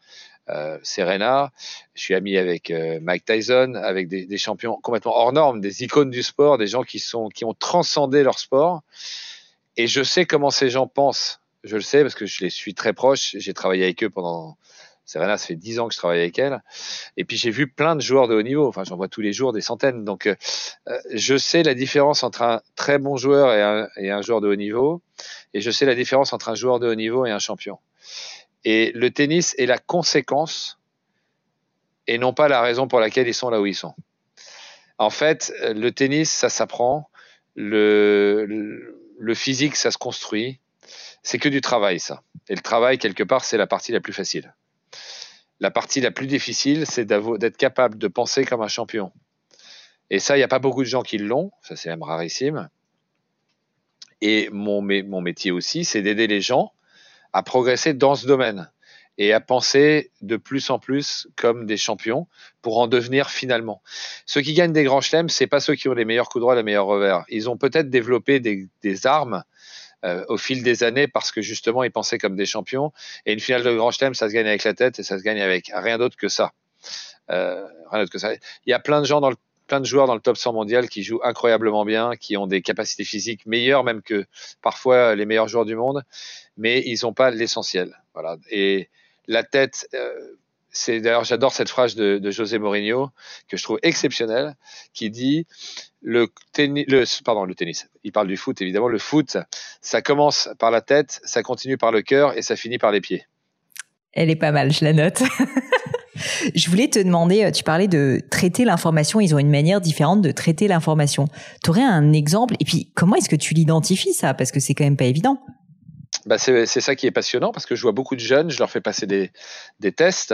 Euh, Serena, je suis ami avec Mike Tyson, avec des, des, champions complètement hors normes, des icônes du sport, des gens qui sont qui ont transcendé leur sport. Et je sais comment ces gens pensent. Je le sais parce que je les suis très proches. J'ai travaillé avec eux pendant Serena, ça fait dix ans que je travaille avec elle. Et puis j'ai vu plein de joueurs de haut niveau. Enfin, j'en vois tous les jours des centaines. Donc, euh, euh, je sais la différence entre un très bon joueur et un, et un, joueur de haut niveau. Et je sais la différence entre un joueur de haut niveau et un champion. Et le tennis est la conséquence et non pas la raison pour laquelle ils sont là où ils sont. En fait, le tennis, ça s'apprend. Le, le physique, ça se construit. C'est que du travail, ça. Et le travail, quelque part, c'est la partie la plus facile. La partie la plus difficile, c'est d'être capable de penser comme un champion. Et ça, il n'y a pas beaucoup de gens qui l'ont, ça c'est même rarissime. Et mon, mon métier aussi, c'est d'aider les gens à progresser dans ce domaine et à penser de plus en plus comme des champions pour en devenir finalement. Ceux qui gagnent des grands chelems, c'est pas ceux qui ont les meilleurs coups droits, les meilleurs revers. Ils ont peut-être développé des, armes euh, au fil des années parce que justement ils pensaient comme des champions. Et une finale de Grand Chelem, ça se gagne avec la tête et ça se gagne avec rien d'autre que ça. Euh, rien d'autre que ça. Il y a plein de gens plein de joueurs dans le top 100 mondial qui jouent incroyablement bien, qui ont des capacités physiques meilleures même que parfois les meilleurs joueurs du monde, mais ils n'ont pas l'essentiel. Voilà. Et la tête, euh, c'est d'ailleurs j'adore cette phrase de, José Mourinho que je trouve exceptionnelle, qui dit le tennis, pardon, le tennis. Il parle du foot, évidemment. Le foot, ça commence par la tête, ça continue par le cœur et ça finit par les pieds. Elle est pas mal, je la note. je voulais te demander, euh, tu parlais de traiter l'information, ils ont une manière différente de traiter l'information. Tu aurais un exemple? Et puis, comment est-ce que tu l'identifies ça? Parce que c'est quand même pas évident bah c'est ça qui est passionnant parce que je vois beaucoup de jeunes, je leur fais passer des, tests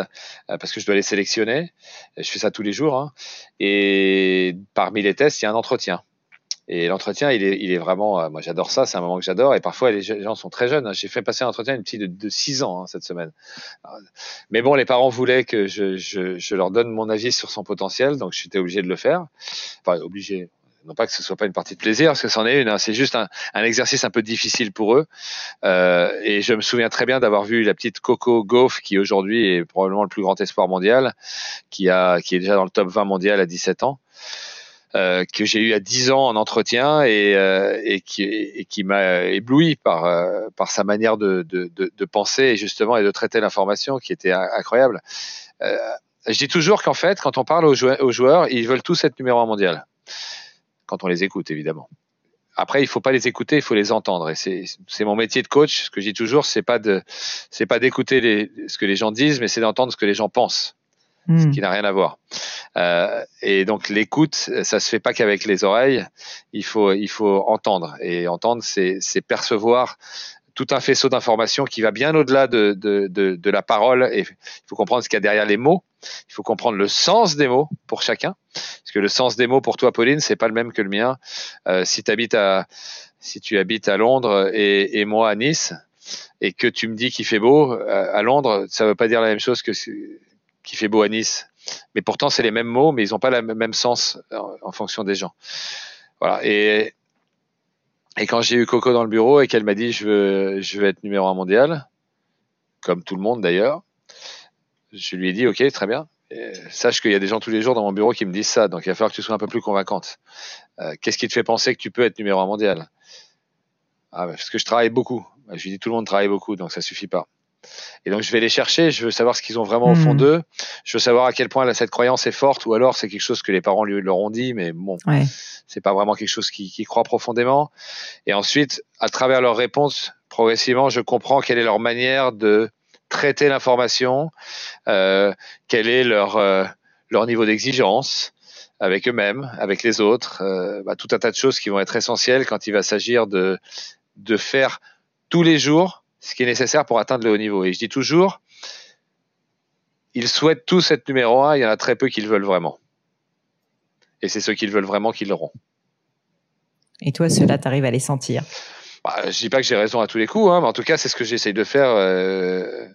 euh, parce que je dois les sélectionner. Je fais ça tous les jours. Hein. Et parmi les tests, il y a un entretien. Et l'entretien, il est, vraiment, euh, moi j'adore ça, c'est un moment que j'adore. Et parfois les gens sont très jeunes. J'ai fait passer un entretien à une petite de, de 6 ans hein, cette semaine. Mais bon, les parents voulaient que je, je, je, leur donne mon avis sur son potentiel, donc j'étais obligé de le faire. Enfin, obligé non pas que ce soit pas une partie de plaisir, parce que c'en est une, hein. c'est juste un, exercice un peu difficile pour eux. Euh, et je me souviens très bien d'avoir vu la petite Coco Gauff, qui aujourd'hui est probablement le plus grand espoir mondial, qui, est déjà dans le top 20 mondial à 17 ans. Euh, que j'ai eu à 10 ans en entretien et, euh, et qui, m'a ébloui par, sa manière de, de, penser et justement et de traiter l'information qui était incroyable. Je dis toujours qu'en fait, quand on parle aux joueurs, ils veulent tous être numéro un mondial quand on les écoute, évidemment. Après, il faut pas les écouter, il faut les entendre. Et c'est mon métier de coach. Ce que je dis toujours, c'est pas de, c'est pas d'écouter ce que les gens disent, mais c'est d'entendre ce que les gens pensent, ce hmm. qui n'a rien à voir. Euh, et donc l'écoute, ça se fait pas qu'avec les oreilles. Il faut, il faut entendre. Et entendre, c'est percevoir tout un faisceau d'informations qui va bien au-delà de, de, de, de, la parole. Et il faut comprendre ce qu'il y a derrière les mots. Il faut comprendre le sens des mots pour chacun, parce que le sens des mots pour toi, Pauline, c'est pas le même que le mien. Euh, si, habites à, si tu habites à Londres et, et moi à Nice, et que tu me dis qu'il fait beau euh, à Londres, ça veut pas dire la même chose que qu'il fait beau à Nice. Mais pourtant, c'est les mêmes mots, mais ils n'ont pas le même sens en, en fonction des gens. Voilà. Et et quand j'ai eu Coco dans le bureau et qu'elle m'a dit je veux, je veux être numéro un mondial, comme tout le monde d'ailleurs, je lui ai dit ok très bien. sache qu'il y a des gens tous les jours dans mon bureau qui me disent ça, donc il va falloir que tu sois un peu plus convaincante. Euh, Qu'est-ce qui te fait penser que tu peux être numéro un mondial? Ah, Parce que je travaille beaucoup. Je lui dis tout le monde travaille beaucoup, donc ça suffit pas. Et donc je vais les chercher, je veux savoir ce qu'ils ont vraiment au fond hmm. d'eux, je veux savoir à quel point cette croyance est forte, ou alors c'est quelque chose que les parents lui leur ont dit, mais bon, ouais. c'est pas vraiment quelque chose qu'ils qui croient profondément. Et ensuite, à travers leurs réponses, progressivement, je comprends quelle est leur manière de traiter l'information, euh, quel est leur euh, leur niveau d'exigence avec eux-mêmes, avec les autres, euh, bah, tout un tas de choses qui vont être essentielles quand il va s'agir de de faire tous les jours ce qui est nécessaire pour atteindre le haut niveau. Et je dis toujours, ils souhaitent tous être numéro un, il y en a très peu qui le veulent vraiment. Et c'est ceux qui le veulent vraiment qui l'auront. Et toi, ceux-là, tu arrives à les sentir? Bah, Je dis pas que j'ai raison à tous les coups, hein, mais en tout cas, c'est ce que j'essaye de faire. Euh,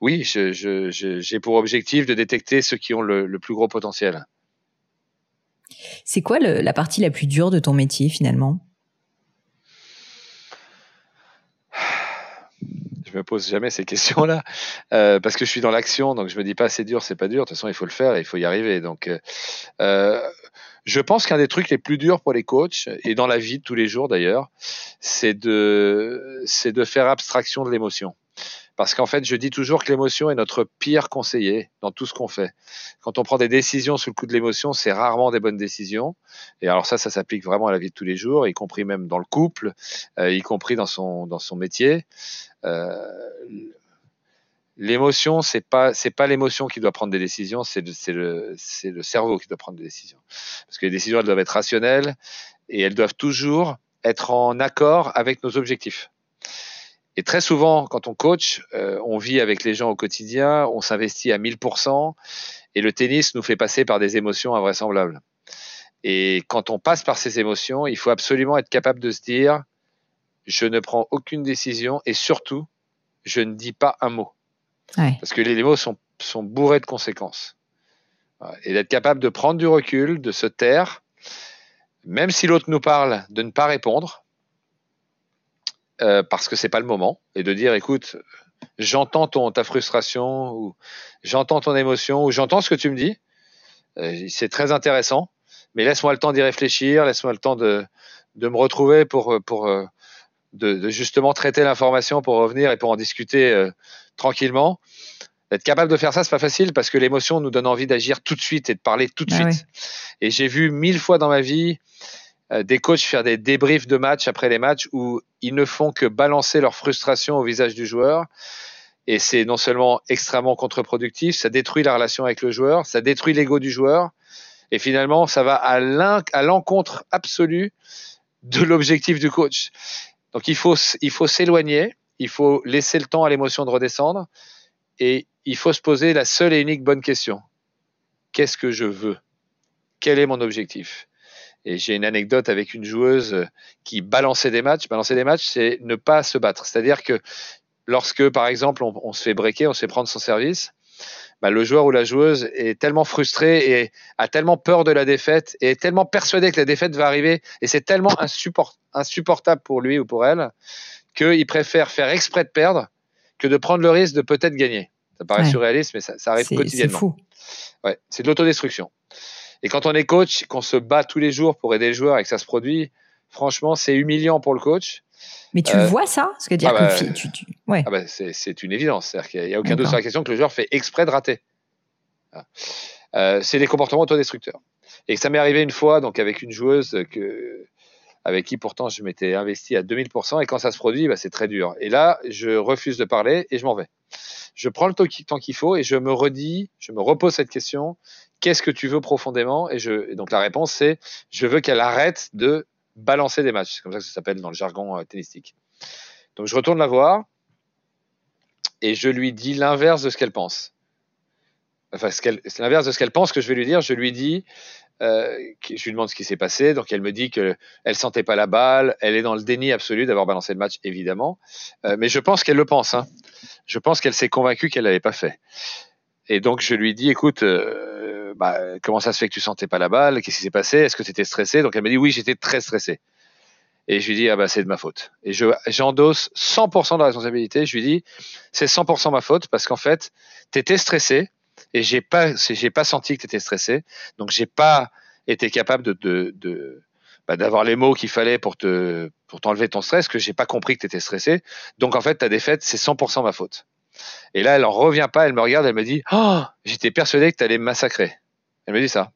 oui, j'ai je, je, pour objectif de détecter ceux qui ont le, le plus gros potentiel. C'est quoi le, la partie la plus dure de ton métier finalement? Je me pose jamais ces questions-là euh, parce que je suis dans l'action, donc je me dis pas c'est dur, c'est pas dur. De toute façon, il faut le faire, il faut y arriver. Donc, euh, euh, je pense qu'un des trucs les plus durs pour les coachs et dans la vie de tous les jours d'ailleurs, c'est de c'est de faire abstraction de l'émotion. Parce qu'en fait, je dis toujours que l'émotion est notre pire conseiller dans tout ce qu'on fait. Quand on prend des décisions sous le coup de l'émotion, c'est rarement des bonnes décisions. Et alors ça, ça s'applique vraiment à la vie de tous les jours, y compris même dans le couple, euh, y compris dans son dans son métier. Euh, l'émotion, c'est pas c'est pas l'émotion qui doit prendre des décisions, c'est le, le, c'est le cerveau qui doit prendre des décisions. Parce que les décisions, elles doivent être rationnelles et elles doivent toujours être en accord avec nos objectifs. Et très souvent, quand on coach, euh, on vit avec les gens au quotidien, on s'investit à 1000%, et le tennis nous fait passer par des émotions invraisemblables. Et quand on passe par ces émotions, il faut absolument être capable de se dire, je ne prends aucune décision, et surtout, je ne dis pas un mot. Ouais. Parce que les mots sont, sont bourrés de conséquences. Et d'être capable de prendre du recul, de se taire, même si l'autre nous parle, de ne pas répondre, euh, parce que c'est pas le moment, et de dire écoute, j'entends ton ta frustration ou j'entends ton émotion ou j'entends ce que tu me dis, euh, c'est très intéressant, mais laisse-moi le temps d'y réfléchir, laisse-moi le temps de de me retrouver pour pour euh, de, de justement traiter l'information pour revenir et pour en discuter tranquillement. Être capable de faire ça, c'est pas facile parce que l'émotion nous donne envie d'agir tout de suite et de parler tout de ah suite. Oui. Et j'ai vu mille fois dans ma vie des coachs faire des débriefs de match après les matchs où ils ne font que balancer leur frustration au visage du joueur. Et c'est non seulement extrêmement contre-productif, ça détruit la relation avec le joueur, ça détruit l'ego du joueur. Et finalement, ça va à l'encontre absolue de l'objectif du coach. Donc il faut, il faut s'éloigner, il faut laisser le temps à l'émotion de redescendre et il faut se poser la seule et unique bonne question. Qu'est-ce que je veux? Quel est mon objectif? Et j'ai une anecdote avec une joueuse qui balançait des matchs. Balancer des matchs, c'est ne pas se battre. C'est-à-dire que lorsque, par exemple, on, on, se fait breaker, on se fait prendre son service, bah, le joueur ou la joueuse est tellement frustré et a tellement peur de la défaite et est tellement persuadé que la défaite va arriver et c'est tellement insupport, insupportable pour lui ou pour elle qu'il préfère faire exprès de perdre que de prendre le risque de peut-être gagner. Ça paraît ouais. surréaliste, mais ça, ça arrive quotidiennement. C'est fou. Ouais, c'est de l'autodestruction. Et quand on est coach, qu'on se bat tous les jours pour aider les joueurs et que ça se produit, franchement, c'est humiliant pour le coach. Mais tu euh, vois ça Ce que dire ah bah, que tu, tu... Ouais. Ah bah c'est une évidence. C'est-à-dire qu'il n'y a aucun doute sur la question que le joueur fait exprès de rater. Euh, c'est des comportements autodestructeurs. Et ça m'est arrivé une fois, donc avec une joueuse que, avec qui pourtant je m'étais investi à 2000%, et quand ça se produit, bah, c'est très dur. Et là, je refuse de parler et je m'en vais. Je prends le temps qu'il faut et je me redis, je me repose cette question qu'est-ce que tu veux profondément et, je, donc la réponse c'est je veux qu'elle arrête de balancer des matchs. C'est comme ça que ça s'appelle dans le jargon euh, tennistique. Donc je retourne la voir et je lui dis l'inverse de ce qu'elle pense. Enfin, c'est l'inverse de ce qu'elle pense que je vais lui dire. Je lui dis, euh, je lui demande ce qui s'est passé. Donc elle me dit que elle sentait pas la balle. Elle est dans le déni absolu d'avoir balancé le match, évidemment. Euh, mais je pense qu'elle le pense. Hein. Je pense qu'elle s'est convaincue qu'elle l'avait pas fait. Et donc je lui dis, écoute, euh, bah, comment ça se fait que tu sentais pas la balle? Qu'est-ce qui s'est passé? Est-ce que tu étais stressé? Donc elle me dit, oui, j'étais très stressé. Et je lui dis, ah bah c'est de ma faute. Et je j'endosse 100% de la responsabilité. Je lui dis, c'est 100% ma faute parce qu'en fait, tu étais stressé et j'ai pas j'ai pas senti que tu étais stressé. Donc j'ai pas été capable de bah, d'avoir les mots qu'il fallait pour te pour t'enlever ton stress que j'ai pas compris que tu étais stressé. Donc en fait, ta défaite, c'est 100% ma faute. Et là, elle en revient pas, elle me regarde, elle me dit Oh, j'étais persuadée que tu allais me massacrer. Elle me dit ça.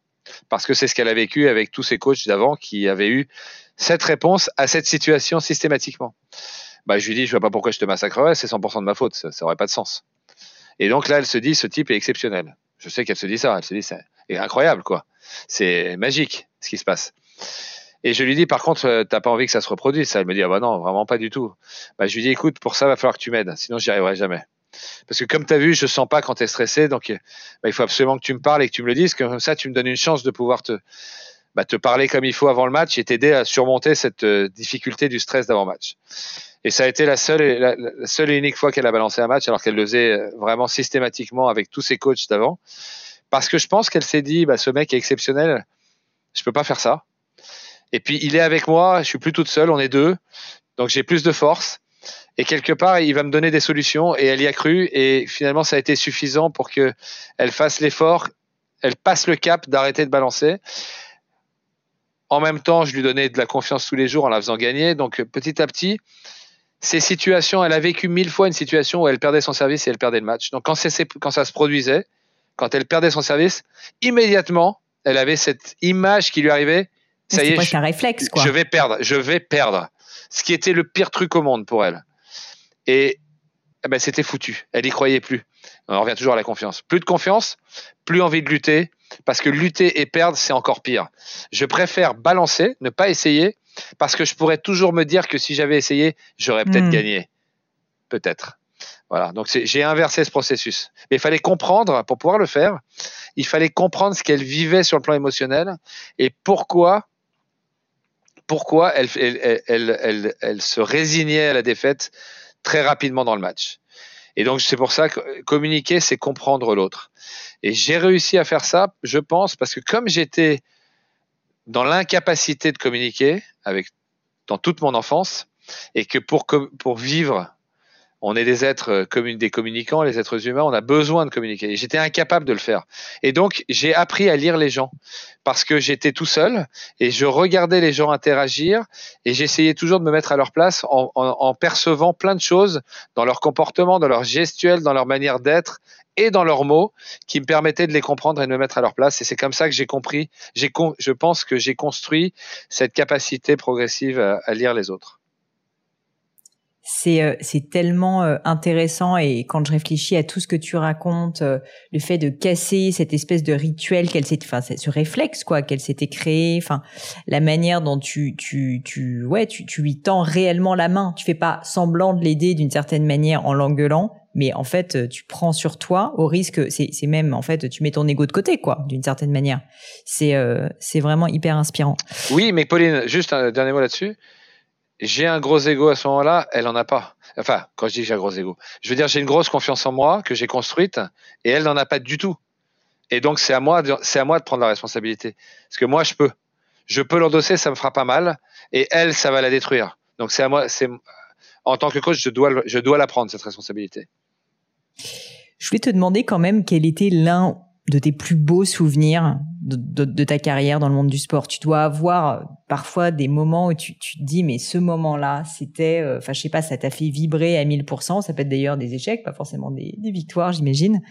Parce que c'est ce qu'elle a vécu avec tous ses coachs d'avant qui avaient eu cette réponse à cette situation systématiquement. Bah, je lui dis Je vois pas pourquoi je te massacrerais, c'est 100% de ma faute, ça, ça aurait pas de sens. Et donc là, elle se dit Ce type est exceptionnel. Je sais qu'elle se dit ça, elle se dit C'est incroyable, quoi. C'est magique ce qui se passe. Et je lui dis, par contre, euh, t'as pas envie que ça se reproduise, ça. Elle me dit, ah bah non, vraiment pas du tout. Bah, je lui dis, écoute, pour ça, va falloir que tu m'aides, sinon j'y arriverai jamais. Parce que comme tu as vu, je sens pas quand tu es stressé, donc bah, il faut absolument que tu me parles et que tu me le dises, comme ça tu me donnes une chance de pouvoir te, bah, te parler comme il faut avant le match et t'aider à surmonter cette euh, difficulté du stress d'avant-match. Et ça a été la seule, seule et unique fois qu'elle a balancé un match, alors qu'elle le faisait euh, vraiment systématiquement avec tous ses coachs d'avant. Parce que je pense qu'elle s'est dit, bah, ce mec est exceptionnel, je peux pas faire ça. Et puis il est avec moi, je suis plus toute seule, on est deux, donc j'ai plus de force. Et quelque part, il va me donner des solutions et elle y a cru et finalement, ça a été suffisant pour que elle fasse l'effort, elle passe le cap d'arrêter de balancer. En même temps, je lui donnais de la confiance tous les jours en la faisant gagner. Donc, petit à petit, ces situations, elle a vécu mille fois une situation où elle perdait son service et elle perdait le match. Donc, quand, quand ça se produisait, quand elle perdait son service, immédiatement, elle avait cette image qui lui arrivait. Ça y est, je, un réflexe, quoi. je vais perdre, je vais perdre. Ce qui était le pire truc au monde pour elle. Et eh ben, c'était foutu. Elle y croyait plus. On revient toujours à la confiance. Plus de confiance, plus envie de lutter, parce que lutter et perdre, c'est encore pire. Je préfère balancer, ne pas essayer, parce que je pourrais toujours me dire que si j'avais essayé, j'aurais peut-être hmm. gagné. Peut-être. Voilà, donc j'ai inversé ce processus. Mais il fallait comprendre, pour pouvoir le faire, il fallait comprendre ce qu'elle vivait sur le plan émotionnel et pourquoi, pourquoi elle, se résignait à la défaite très rapidement dans le match. Et donc c'est pour ça que communiquer, c'est comprendre l'autre. Et j'ai réussi à faire ça, je pense, parce que comme j'étais dans l'incapacité de communiquer avec dans toute mon enfance, et que pour vivre on est des êtres euh, des communicants, les êtres humains, on a besoin de communiquer. J'étais incapable de le faire. Et donc, j'ai appris à lire les gens parce que j'étais tout seul et je regardais les gens interagir et j'essayais toujours de me mettre à leur place en, percevant plein de choses dans leur comportement, dans leur gestuelle, dans leur manière d'être et dans leurs mots qui me permettaient de les comprendre et de me mettre à leur place. Et c'est comme ça que j'ai compris, je pense que j'ai construit cette capacité progressive à lire les autres c'est euh, c'est tellement euh, intéressant et quand je réfléchis à tout ce que tu racontes euh, le fait de casser cette espèce de rituel qu'elle s'est enfin ce réflexe quoi qu'elle s'était créé enfin la manière dont tu tu tu ouais tu lui tends réellement la main. Tu fais pas semblant de l'aider d'une certaine manière en l'engueulant mais en fait tu prends sur toi au risque c'est c'est même en fait tu mets ton ego de côté quoi d'une certaine manière. C'est c'est vraiment hyper inspirant. Oui mais Pauline juste un dernier mot là-dessus j'ai un gros ego à ce moment-là, elle en a pas. Enfin, quand je dis j'ai un gros ego, je veux dire j'ai une grosse confiance en moi que j'ai construite et elle n'en a pas du tout. Et donc c'est à moi, c'est à moi de prendre la responsabilité. Parce que moi je peux, je peux l'endosser, ça me fera pas mal, et elle ça va la détruire. Donc c'est à moi, c'est en tant que coach je dois, je dois la prendre cette responsabilité. Je voulais te demander quand même quel était l'un de tes plus beaux souvenirs de, ta carrière dans le monde du sport Tu dois avoir parfois des moments où tu, te dis mais ce moment-là, c'était, euh, enfin je sais pas, ça t'a fait vibrer à 1000%. Ça peut être d'ailleurs des échecs, pas forcément des, victoires, j'imagine.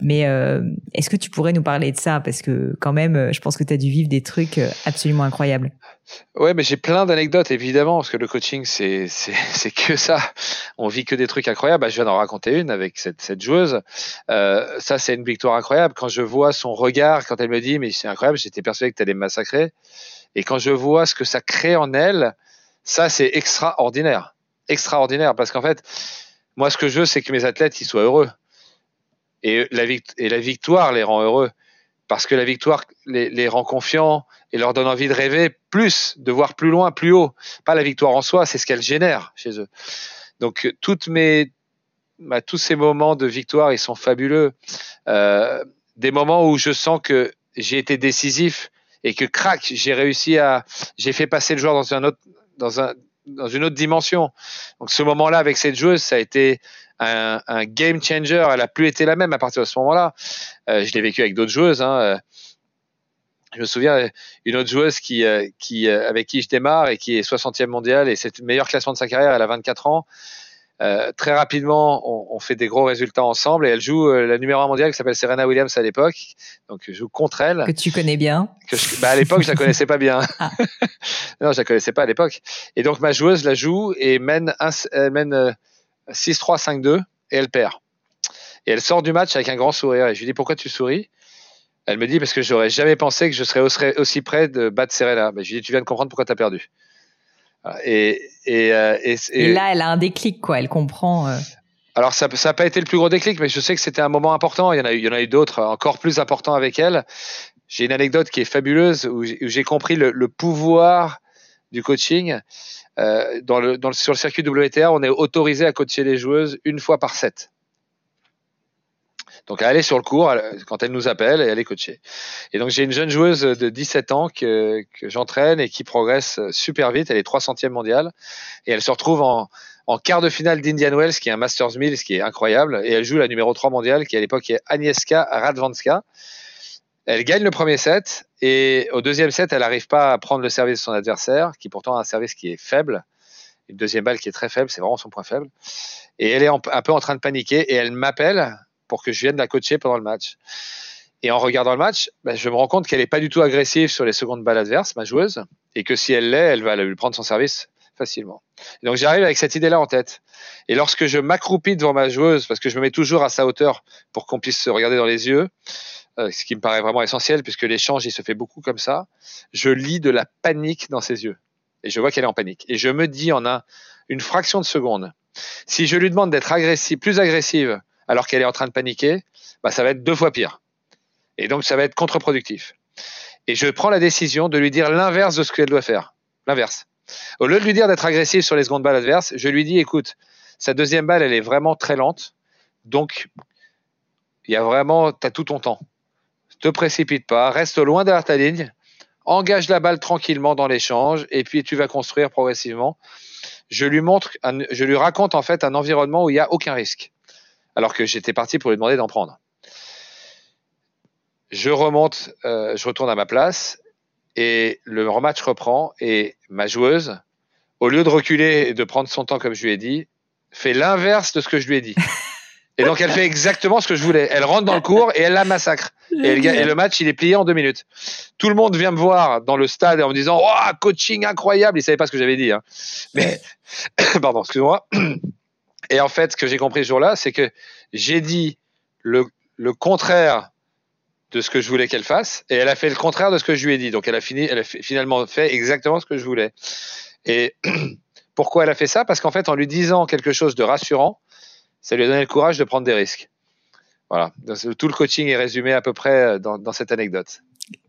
Mais euh, est-ce que tu pourrais nous parler de ça? Parce que quand même, euh, je pense que tu as dû vivre des trucs absolument incroyables. Ouais, mais j'ai plein d'anecdotes évidemment parce que le coaching c'est c'est que ça. On vit que des trucs incroyables. Bah, je viens d'en raconter une avec cette cette joueuse. ça c'est une victoire incroyable. Quand je vois son regard quand elle me dit mais c'est incroyable, j'étais persuadé que tu allais me massacrer. Et quand je vois ce que ça crée en elle, ça c'est extraordinaire. Extraordinaire parce qu'en fait, moi ce que je veux c'est que mes athlètes ils soient heureux. Et la, et la victoire les rend heureux parce que la victoire les, les, rend confiants et leur donne envie de rêver plus, de voir plus loin, plus haut. Pas la victoire en soi, c'est ce qu'elle génère chez eux. Donc toutes mes, bah, tous ces moments de victoire, ils sont fabuleux. Euh, des moments où je sens que j'ai été décisif et que crac, j'ai réussi à, j'ai fait passer le joueur dans un autre, dans un, dans une autre dimension. Donc ce moment-là avec cette joueuse, ça a été un, game changer. Elle a plus été la même à partir de ce moment-là. Euh, je l'ai vécu avec d'autres joueuses. Hein. Euh, je me souviens une autre joueuse qui, euh, qui, avec qui je démarre et qui est 60e mondiale et c'est le meilleur classement de sa carrière. Elle a 24 ans. Euh, très rapidement, on, on, fait des gros résultats ensemble et elle joue euh, la numéro 1 mondiale qui s'appelle Serena Williams à l'époque. Donc je joue contre elle. Que tu connais bien. Que bah, à l'époque, je la connaissais pas bien. Ah. non, je la connaissais pas à l'époque. Et donc ma joueuse la joue et mène, un, elle mène 6-3, euh, 5-2 et elle perd. Et elle sort du match avec un grand sourire. Et je lui dis pourquoi tu souris? Elle me dit parce que j'aurais jamais pensé que je serais aussi près de battre Serena. Ben, je lui dis tu viens de comprendre pourquoi tu as perdu. Et, euh, et, et, là, elle a un déclic, quoi. Elle comprend. Euh. Alors ça n'a pas été le plus gros déclic, mais je sais que c'était un moment important. Il y en a eu, il y en a eu d'autres encore plus importants avec elle. J'ai une anecdote qui est fabuleuse où j'ai compris le, le, pouvoir du coaching. Euh, dans le, dans le, sur le circuit WTA, on est autorisé à coacher les joueuses une fois par set. Donc à aller sur le cours quand elle nous appelle et aller coacher. Et donc j'ai une jeune joueuse de 17 ans que, que j'entraîne et qui progresse super vite. Elle est 300e mondiale et elle se retrouve en, en quart de finale d'Indian Wells, qui est un Masters 1000, ce qui est incroyable, et elle joue la numéro 3 mondiale, qui à l'époque est Agnieszka Radwanska. Elle gagne le premier set, et au deuxième set, elle n'arrive pas à prendre le service de son adversaire, qui pourtant a un service qui est faible, une deuxième balle qui est très faible, c'est vraiment son point faible. Et elle est un peu en train de paniquer, et elle m'appelle pour que je vienne la coacher pendant le match. Et en regardant le match, ben, je me rends compte qu'elle n'est pas du tout agressive sur les secondes balles adverses, ma joueuse, et que si elle l'est, elle va lui prendre son service facilement. donc j'arrive avec cette idée-là en tête. Et lorsque je m'accroupis devant ma joueuse, parce que je me mets toujours à sa hauteur pour qu'on puisse se regarder dans les yeux, euh, ce qui me paraît vraiment essentiel puisque l'échange il se fait beaucoup comme ça, je lis de la panique dans ses yeux. Et je vois qu'elle est en panique. Et je me dis en un, une fraction de seconde, si je lui demande d'être agressive, plus agressive alors qu'elle est en train de paniquer, bah, ça va être deux fois pire. Et donc ça va être contre-productif. Et je prends la décision de lui dire l'inverse de ce qu'elle doit faire. L'inverse. Au lieu de lui dire d'être agressif sur les secondes balles adverses, je lui dis écoute, sa deuxième balle, elle est vraiment très lente. Donc, il y a vraiment, tu as tout ton temps. Te précipite pas, reste loin derrière ta ligne, engage la balle tranquillement dans l'échange et puis tu vas construire progressivement. Je lui montre, je lui raconte en fait un environnement où il n'y a aucun risque. Alors que j'étais parti pour lui demander d'en prendre. Je remonte, euh, je retourne à ma place et le rematch reprend et ma joueuse, au lieu de reculer et de prendre son temps comme je lui ai dit, fait l'inverse de ce que je lui ai dit. Et donc elle fait exactement ce que je voulais. Elle rentre dans le cours et elle la massacre. Et, le match, il est plié en deux minutes. Tout le monde vient me voir dans le stade en me disant Oh, coaching incroyable. Ils savaient pas ce que j'avais dit. Hein. Mais, pardon, excuse-moi. Et en fait, ce que j'ai compris ce jour-là, c'est que j'ai dit le, le contraire de ce que je voulais qu'elle fasse, et elle a fait le contraire de ce que je lui ai dit. Donc elle a fini, elle a finalement fait exactement ce que je voulais. Et pourquoi elle a fait ça? Parce qu'en fait, en lui disant quelque chose de rassurant, ça lui a donné le courage de prendre des risques. Voilà. tout le coaching est résumé à peu près euh, dans, cette anecdote.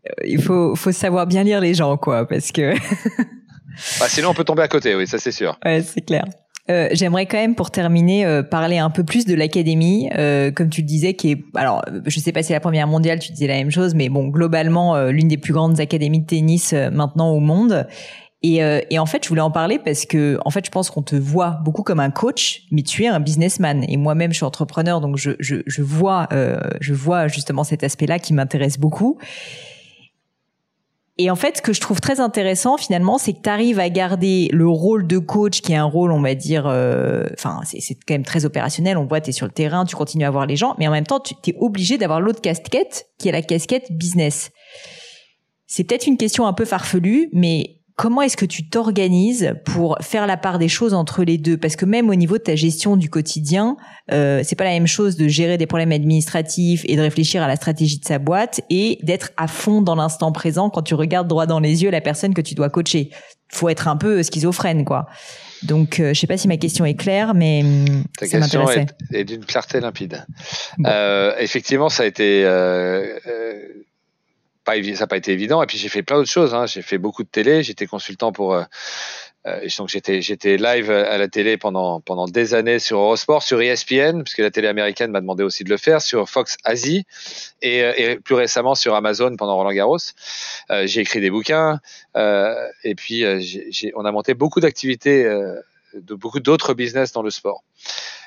Euh, il faut, faut savoir bien lire les gens, quoi, parce que. bah, sinon, on peut tomber à côté, oui, ça c'est sûr. Ouais, c'est clair. Euh, j'aimerais quand même pour terminer euh, parler un peu plus de l'académie, euh, comme tu le disais, qui est alors je sais pas si c'est la première mondiale, tu disais la même chose, mais bon globalement l'une des plus grandes académies de tennis maintenant au monde. Et, et, en fait, je voulais en parler parce que, en fait, je pense qu'on te voit beaucoup comme un coach, mais tu es un businessman. Et moi-même, je suis entrepreneur, donc je, je, je vois, je vois justement cet aspect-là qui m'intéresse beaucoup. Et en fait, ce que je trouve très intéressant finalement, c'est que tu arrives à garder le rôle de coach, qui est un rôle, on va dire, euh, enfin, c'est quand même très opérationnel. On voit, tu es sur le terrain, tu continues à voir les gens, mais en même temps, tu es obligé d'avoir l'autre casquette, qui est la casquette business. C'est peut-être une question un peu farfelue, mais Comment est-ce que tu t'organises pour faire la part des choses entre les deux? Parce que même au niveau de ta gestion du quotidien, euh, c'est pas la même chose de gérer des problèmes administratifs et de réfléchir à la stratégie de sa boîte et d'être à fond dans l'instant présent quand tu regardes droit dans les yeux la personne que tu dois coacher. Faut être un peu schizophrène, quoi. Donc, euh, je sais pas si ma question est claire, mais hum, Ta ça question est, est d'une clarté limpide. Euh, effectivement, ça a été euh, euh pas, ça n'a pas été évident. Et puis j'ai fait plein d'autres choses. Hein. J'ai fait beaucoup de télé. J'étais consultant pour. Euh, euh, donc j'étais j'étais live à la télé pendant pendant des années sur Eurosport, sur ESPN, puisque la télé américaine m'a demandé aussi de le faire, sur Fox Asie et, euh, plus récemment sur Amazon pendant Roland Garros. Euh, j'ai écrit des bouquins et puis on a monté beaucoup d'activités, de beaucoup d'autres business dans le sport.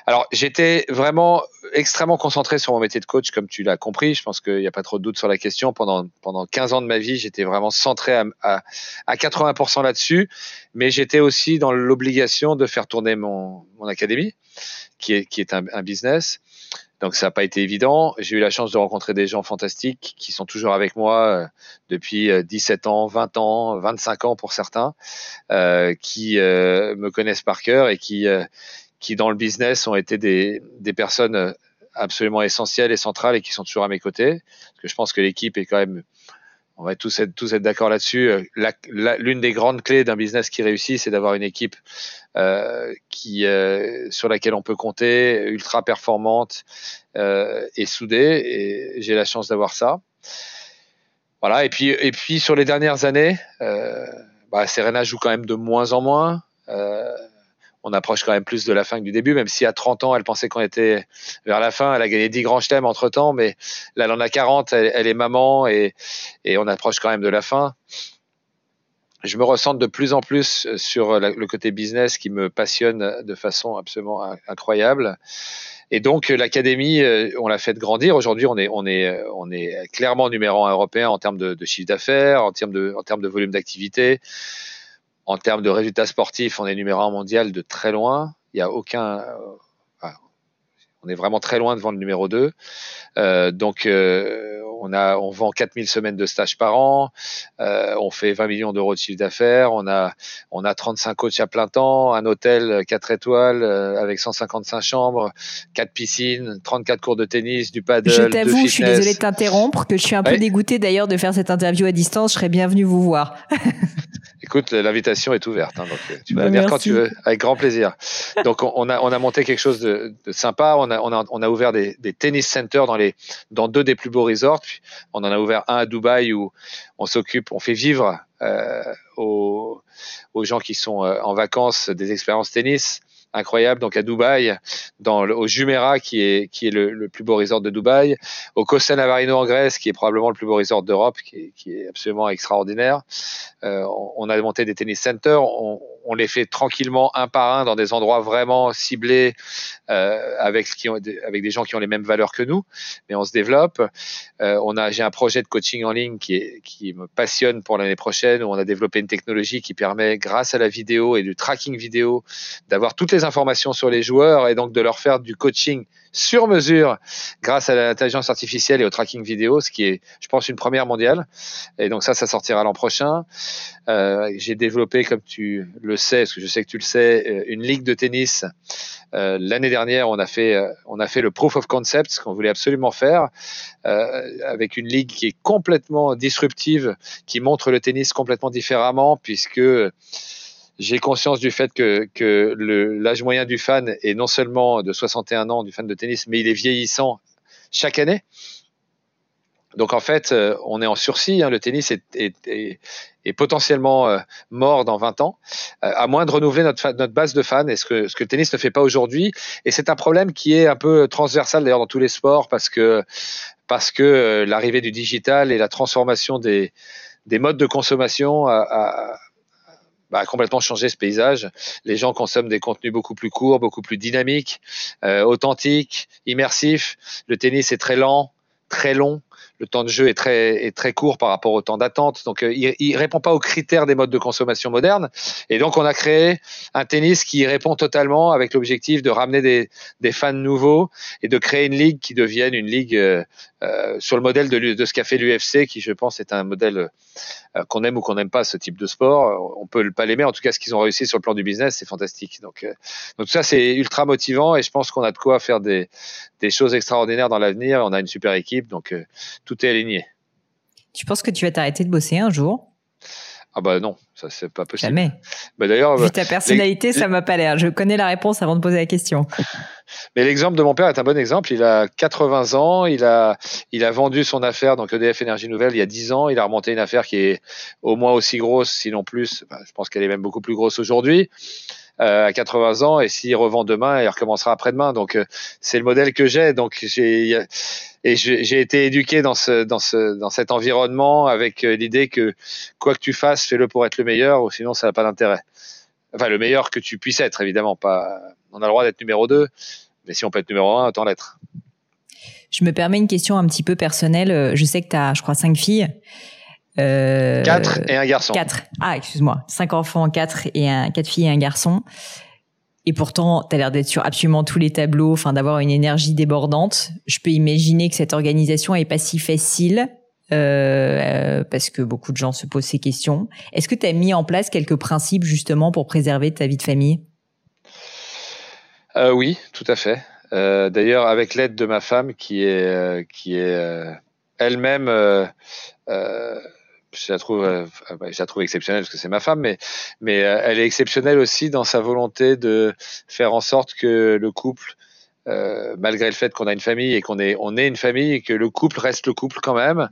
Alors, j'étais vraiment extrêmement concentré sur mon métier de coach, comme tu l'as compris. Je pense qu'il n'y a pas trop de doute sur la question. Pendant, pendant 15 ans de ma vie, j'étais vraiment centré à, à, à 80% là-dessus. Mais j'étais aussi dans l'obligation de faire tourner mon, mon académie, qui est, qui est un, un business. Donc ça n'a pas été évident. J'ai eu la chance de rencontrer des gens fantastiques qui sont toujours avec moi euh, depuis 17 euh, ans, 20 ans, 25 ans pour certains, euh, qui euh, me connaissent par cœur et qui, qui dans le business ont été des, des personnes euh, absolument essentielles et centrales et qui sont toujours à mes côtés. Parce que je pense que l'équipe est quand même, on va tous être, tous être d'accord là-dessus. Euh, l'une des grandes clés d'un business qui réussit, c'est d'avoir une équipe euh, qui, euh, sur laquelle on peut compter, ultra performante euh, et soudée. Et j'ai la chance d'avoir ça. Voilà. Et puis, et puis sur les dernières années, euh, bah, Serena joue quand même de moins en moins. Euh, on approche quand même plus de la fin que du début, même si à 30 ans, elle pensait qu'on était vers la fin. Elle a gagné 10 grands chelems entre temps, mais là, elle en a 40, elle, est maman et, on approche quand même de la fin. je me ressens de plus en plus sur le côté business qui me passionne de façon absolument incroyable. Et donc l'académie, on l'a fait grandir. Aujourd'hui, on est, clairement numéro un européen en termes de, chiffre d'affaires, en termes de volume d'activité, en termes de résultats sportifs, on est numéro un mondial de très loin. Il n'y a aucun, on est vraiment très loin devant le numéro 2. Euh, donc, euh, on, a, on vend 4000 semaines de stage par an, euh, on fait 20 millions d'euros de chiffre d'affaires, on a, on a 35 coachs à plein temps, un hôtel 4 étoiles avec 155 chambres, 4 piscines, 34 cours de tennis, du paddle, Je t'avoue, je suis désolée de t'interrompre, que je suis un peu dégoûté d'ailleurs de faire cette interview à distance, je serais bienvenue vous voir. Écoute, l'invitation est ouverte, hein, donc tu vas bah, venir quand tu veux, avec grand plaisir. Donc on a on a monté quelque chose de, de sympa. On a on a on a ouvert des, des tennis centers dans les dans deux des plus beaux resorts. On en a ouvert un à Dubaï où on s'occupe, on fait vivre euh, aux aux gens qui sont euh, en vacances des expériences tennis incroyable. Donc à Dubaï, dans le, au Jumeirah, qui est, qui est le, le, plus beau resort de Dubaï, au Costa Navarino en Grèce, qui est probablement le plus beau resort d'Europe, qui est, qui est absolument extraordinaire. Euh, on, a monté des tennis centers. On, on, les fait tranquillement un par un dans des endroits vraiment ciblés euh, avec, avec des gens qui ont les mêmes valeurs que nous, mais on se développe. Euh, on a, j'ai un projet de coaching en ligne qui me passionne pour l'année prochaine, où on a développé une technologie qui permet, grâce à la vidéo et du tracking vidéo, d'avoir toutes les informations sur les joueurs et donc de leur faire du coaching sur mesure grâce à l'intelligence artificielle et au tracking vidéo, ce qui est, je pense, une première mondiale. Et donc ça, ça sortira l'an prochain. Euh, j'ai développé, comme tu le sais, parce que je sais que tu le sais, euh, une ligue de tennis. Euh, L'année dernière, on a fait, euh, on a fait le proof of concept, ce qu'on voulait absolument faire, avec une ligue qui est complètement disruptive, qui montre le tennis complètement différemment, puisque j'ai conscience du fait que, que l'âge moyen du fan est non seulement de 61 ans du fan de tennis, mais il est vieillissant chaque année. Donc en fait, euh, on est en sursis. Hein, le tennis est, est, est, est potentiellement euh, mort dans 20 ans, euh, à moins de renouveler notre, notre base de fans. Et ce que, ce que le tennis ne fait pas aujourd'hui. Et c'est un problème qui est un peu transversal d'ailleurs dans tous les sports parce que parce que l'arrivée du digital et la transformation des, des modes de consommation a, a a complètement changé ce paysage. Les gens consomment des contenus beaucoup plus courts, beaucoup plus dynamiques, euh, authentiques, immersifs. Le tennis est très lent, très long le temps de jeu est très, court par rapport au temps d'attente. Donc, euh, il, il répond pas aux critères des modes de consommation modernes. Et donc, on a créé un tennis qui répond totalement avec l'objectif de ramener des, fans nouveaux et de créer une ligue qui devienne une ligue euh, euh sur le modèle de, ce qu'a fait l'UFC, qui, je pense, est un modèle qu'on aime ou qu'on n'aime pas ce type de sport. On peut pas l'aimer. En tout cas, ce qu'ils ont réussi sur le plan du business, c'est fantastique. Donc, donc ça, c'est ultra motivant et je pense qu'on a de quoi faire des, des choses extraordinaires dans l'avenir. On a une super équipe. Donc, tout est aligné. Tu penses que tu vas t'arrêter de bosser un jour? Ah bah non, ça c'est pas possible. Jamais. Bah d'ailleurs, vu ta personnalité, ça m'a pas l'air. Je connais la réponse avant de poser la question. Mais l'exemple de mon père est un bon exemple. Il a 80 ans, il a il a vendu son affaire donc EDF Énergie Nouvelle il y a 10 ans. Il a remonté une affaire qui est au moins aussi grosse, sinon plus. je pense qu'elle est même beaucoup plus grosse aujourd'hui. Euh, à 80 ans et s'il revend demain, il recommencera après-demain. Donc euh, c'est le modèle que j'ai. Donc j'ai et j'ai été éduqué dans ce dans ce dans cet environnement avec euh, l'idée que quoi que tu fasses, fais-le pour être le meilleur, ou sinon ça n'a pas d'intérêt. Enfin le meilleur que tu puisses être, évidemment. Pas, on a le droit d'être numéro 2, mais si on peut être numéro 1, autant l'être. Je me permets une question un petit peu personnelle. Je sais que tu as, je crois, cinq filles. Euh, quatre et un garçon. Quatre. Ah, excuse-moi. Cinq enfants, quatre et un, quatre filles et un garçon. Et pourtant, tu as l'air d'être sur absolument tous les tableaux, enfin d'avoir une énergie débordante. Je peux imaginer que cette organisation est pas si facile euh, parce que beaucoup de gens se posent ces questions. Est-ce que tu as mis en place quelques principes justement pour préserver ta vie de famille? Euh, Oui, tout à fait. Euh, D'ailleurs, avec l'aide de ma femme qui est euh, qui est euh, elle-même je la trouve, euh, bah, je la trouve exceptionnelle parce que c'est ma femme, mais mais euh, elle est exceptionnelle aussi dans sa volonté de faire en sorte que le couple, euh, malgré le fait qu'on a une famille et qu'on est on est une famille et que le couple reste le couple quand même.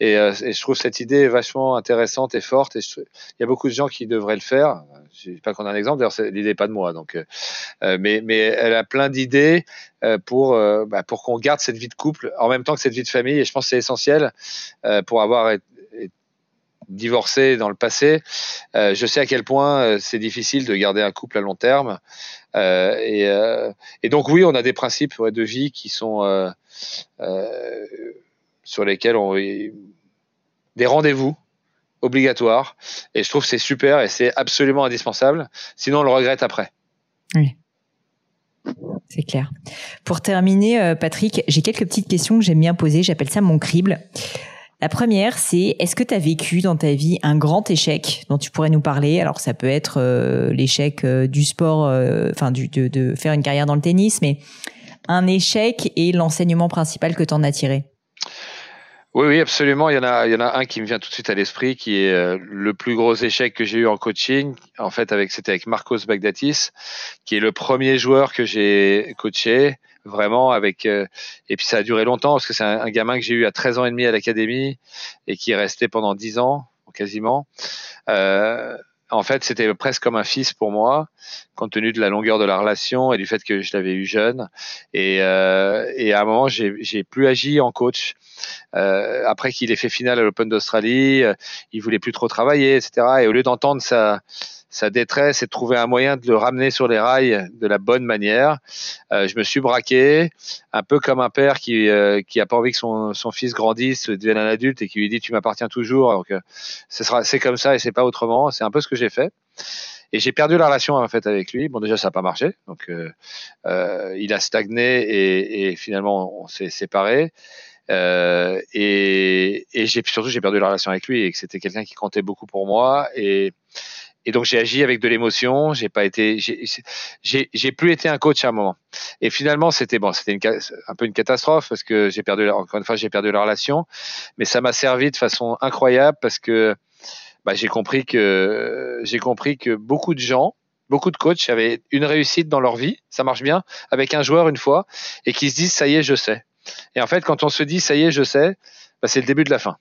Et, et je trouve cette idée vachement intéressante et forte. Et il y a beaucoup de gens qui devraient le faire. Je sais pas qu'on a un exemple. D'ailleurs, l'idée n'est pas de moi. Donc, mais mais elle a plein d'idées pour bah, pour qu'on garde cette vie de couple en même temps que cette vie de famille. Et je pense que c'est essentiel pour avoir divorcé dans le passé, je sais à quel point c'est difficile de garder un couple à long terme. Et, et, donc oui, on a des principes de vie qui sont sur lesquels on des rendez-vous obligatoires. Et je trouve c'est super et c'est absolument indispensable. Sinon, on le regrette après. Oui. C'est clair. Pour terminer, euh, Patrick, j'ai quelques petites questions que j'aime bien poser. J'appelle ça mon crible. La première, c'est est-ce que tu as vécu dans ta vie un grand échec dont tu pourrais nous parler? Alors ça peut être euh, l'échec euh, du sport, enfin de, faire une carrière dans le tennis, mais un échec et l'enseignement principal que tu en as tiré. Oui, oui, absolument. Il y en a, il y en a un qui me vient tout de suite à l'esprit, qui est euh, le plus gros échec que j'ai eu en coaching. En fait, c'était avec Marcos Bagdatis, qui est le premier joueur que j'ai coaché vraiment avec. Euh, et puis ça a duré longtemps parce que c'est un, gamin que j'ai eu à 13 ans et demi à l'académie et qui est resté pendant 10 ans quasiment. Euh, en fait, c'était presque comme un fils pour moi, compte tenu de la longueur de la relation et du fait que je l'avais eu jeune. Et, euh, et à un moment, j'ai plus agi en coach. Euh, après qu'il ait fait finale à l'Open d'Australie, euh, il voulait plus trop travailler, etc. Et au lieu d'entendre sa sa détresse et de trouver un moyen de le ramener sur les rails de la bonne manière. Euh, je me suis braqué, un peu comme un père qui euh, qui a pas envie que son, son fils grandisse, devienne un adulte et qui lui dit tu m'appartiens toujours. Donc euh, ce sera c'est comme ça et c'est pas autrement. C'est un peu ce que j'ai fait. Et j'ai perdu la relation en fait avec lui. Bon déjà ça n'a pas marché, donc euh, il a stagné et, et finalement on s'est séparés. Euh, et, et j'ai surtout j'ai perdu la relation avec lui et que c'était quelqu'un qui comptait beaucoup pour moi et et donc j'ai agi avec de l'émotion. J'ai pas été, j'ai plus été un coach à un moment. Et finalement, c'était bon, c'était un peu une catastrophe parce que j'ai perdu, encore une fois, j'ai perdu la relation. Mais ça m'a servi de façon incroyable parce que bah, j'ai compris que j'ai compris que beaucoup de gens, beaucoup de coachs avaient une réussite dans leur vie, ça marche bien, avec un joueur une fois, et qui se disent ça y est, je sais. Et en fait, quand on se dit ça y est, je sais, bah, c'est le début de la fin.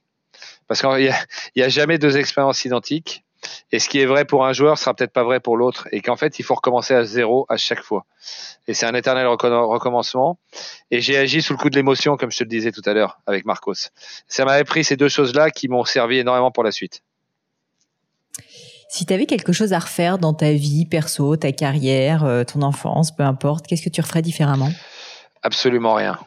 Parce qu'il n'y a, a, jamais deux expériences identiques. Et ce qui est vrai pour un joueur sera peut-être pas vrai pour l'autre. Et qu'en fait, il faut recommencer à zéro à chaque fois. Et c'est un éternel recommencement. Et j'ai agi sous le coup de l'émotion, comme je te le disais tout à l'heure avec Marcos. Ça m'avait pris ces deux choses-là qui m'ont servi énormément pour la suite. Si tu avais quelque chose à refaire dans ta vie perso, ta carrière, euh, ton enfance, peu importe, qu'est-ce que tu referais différemment? Absolument rien.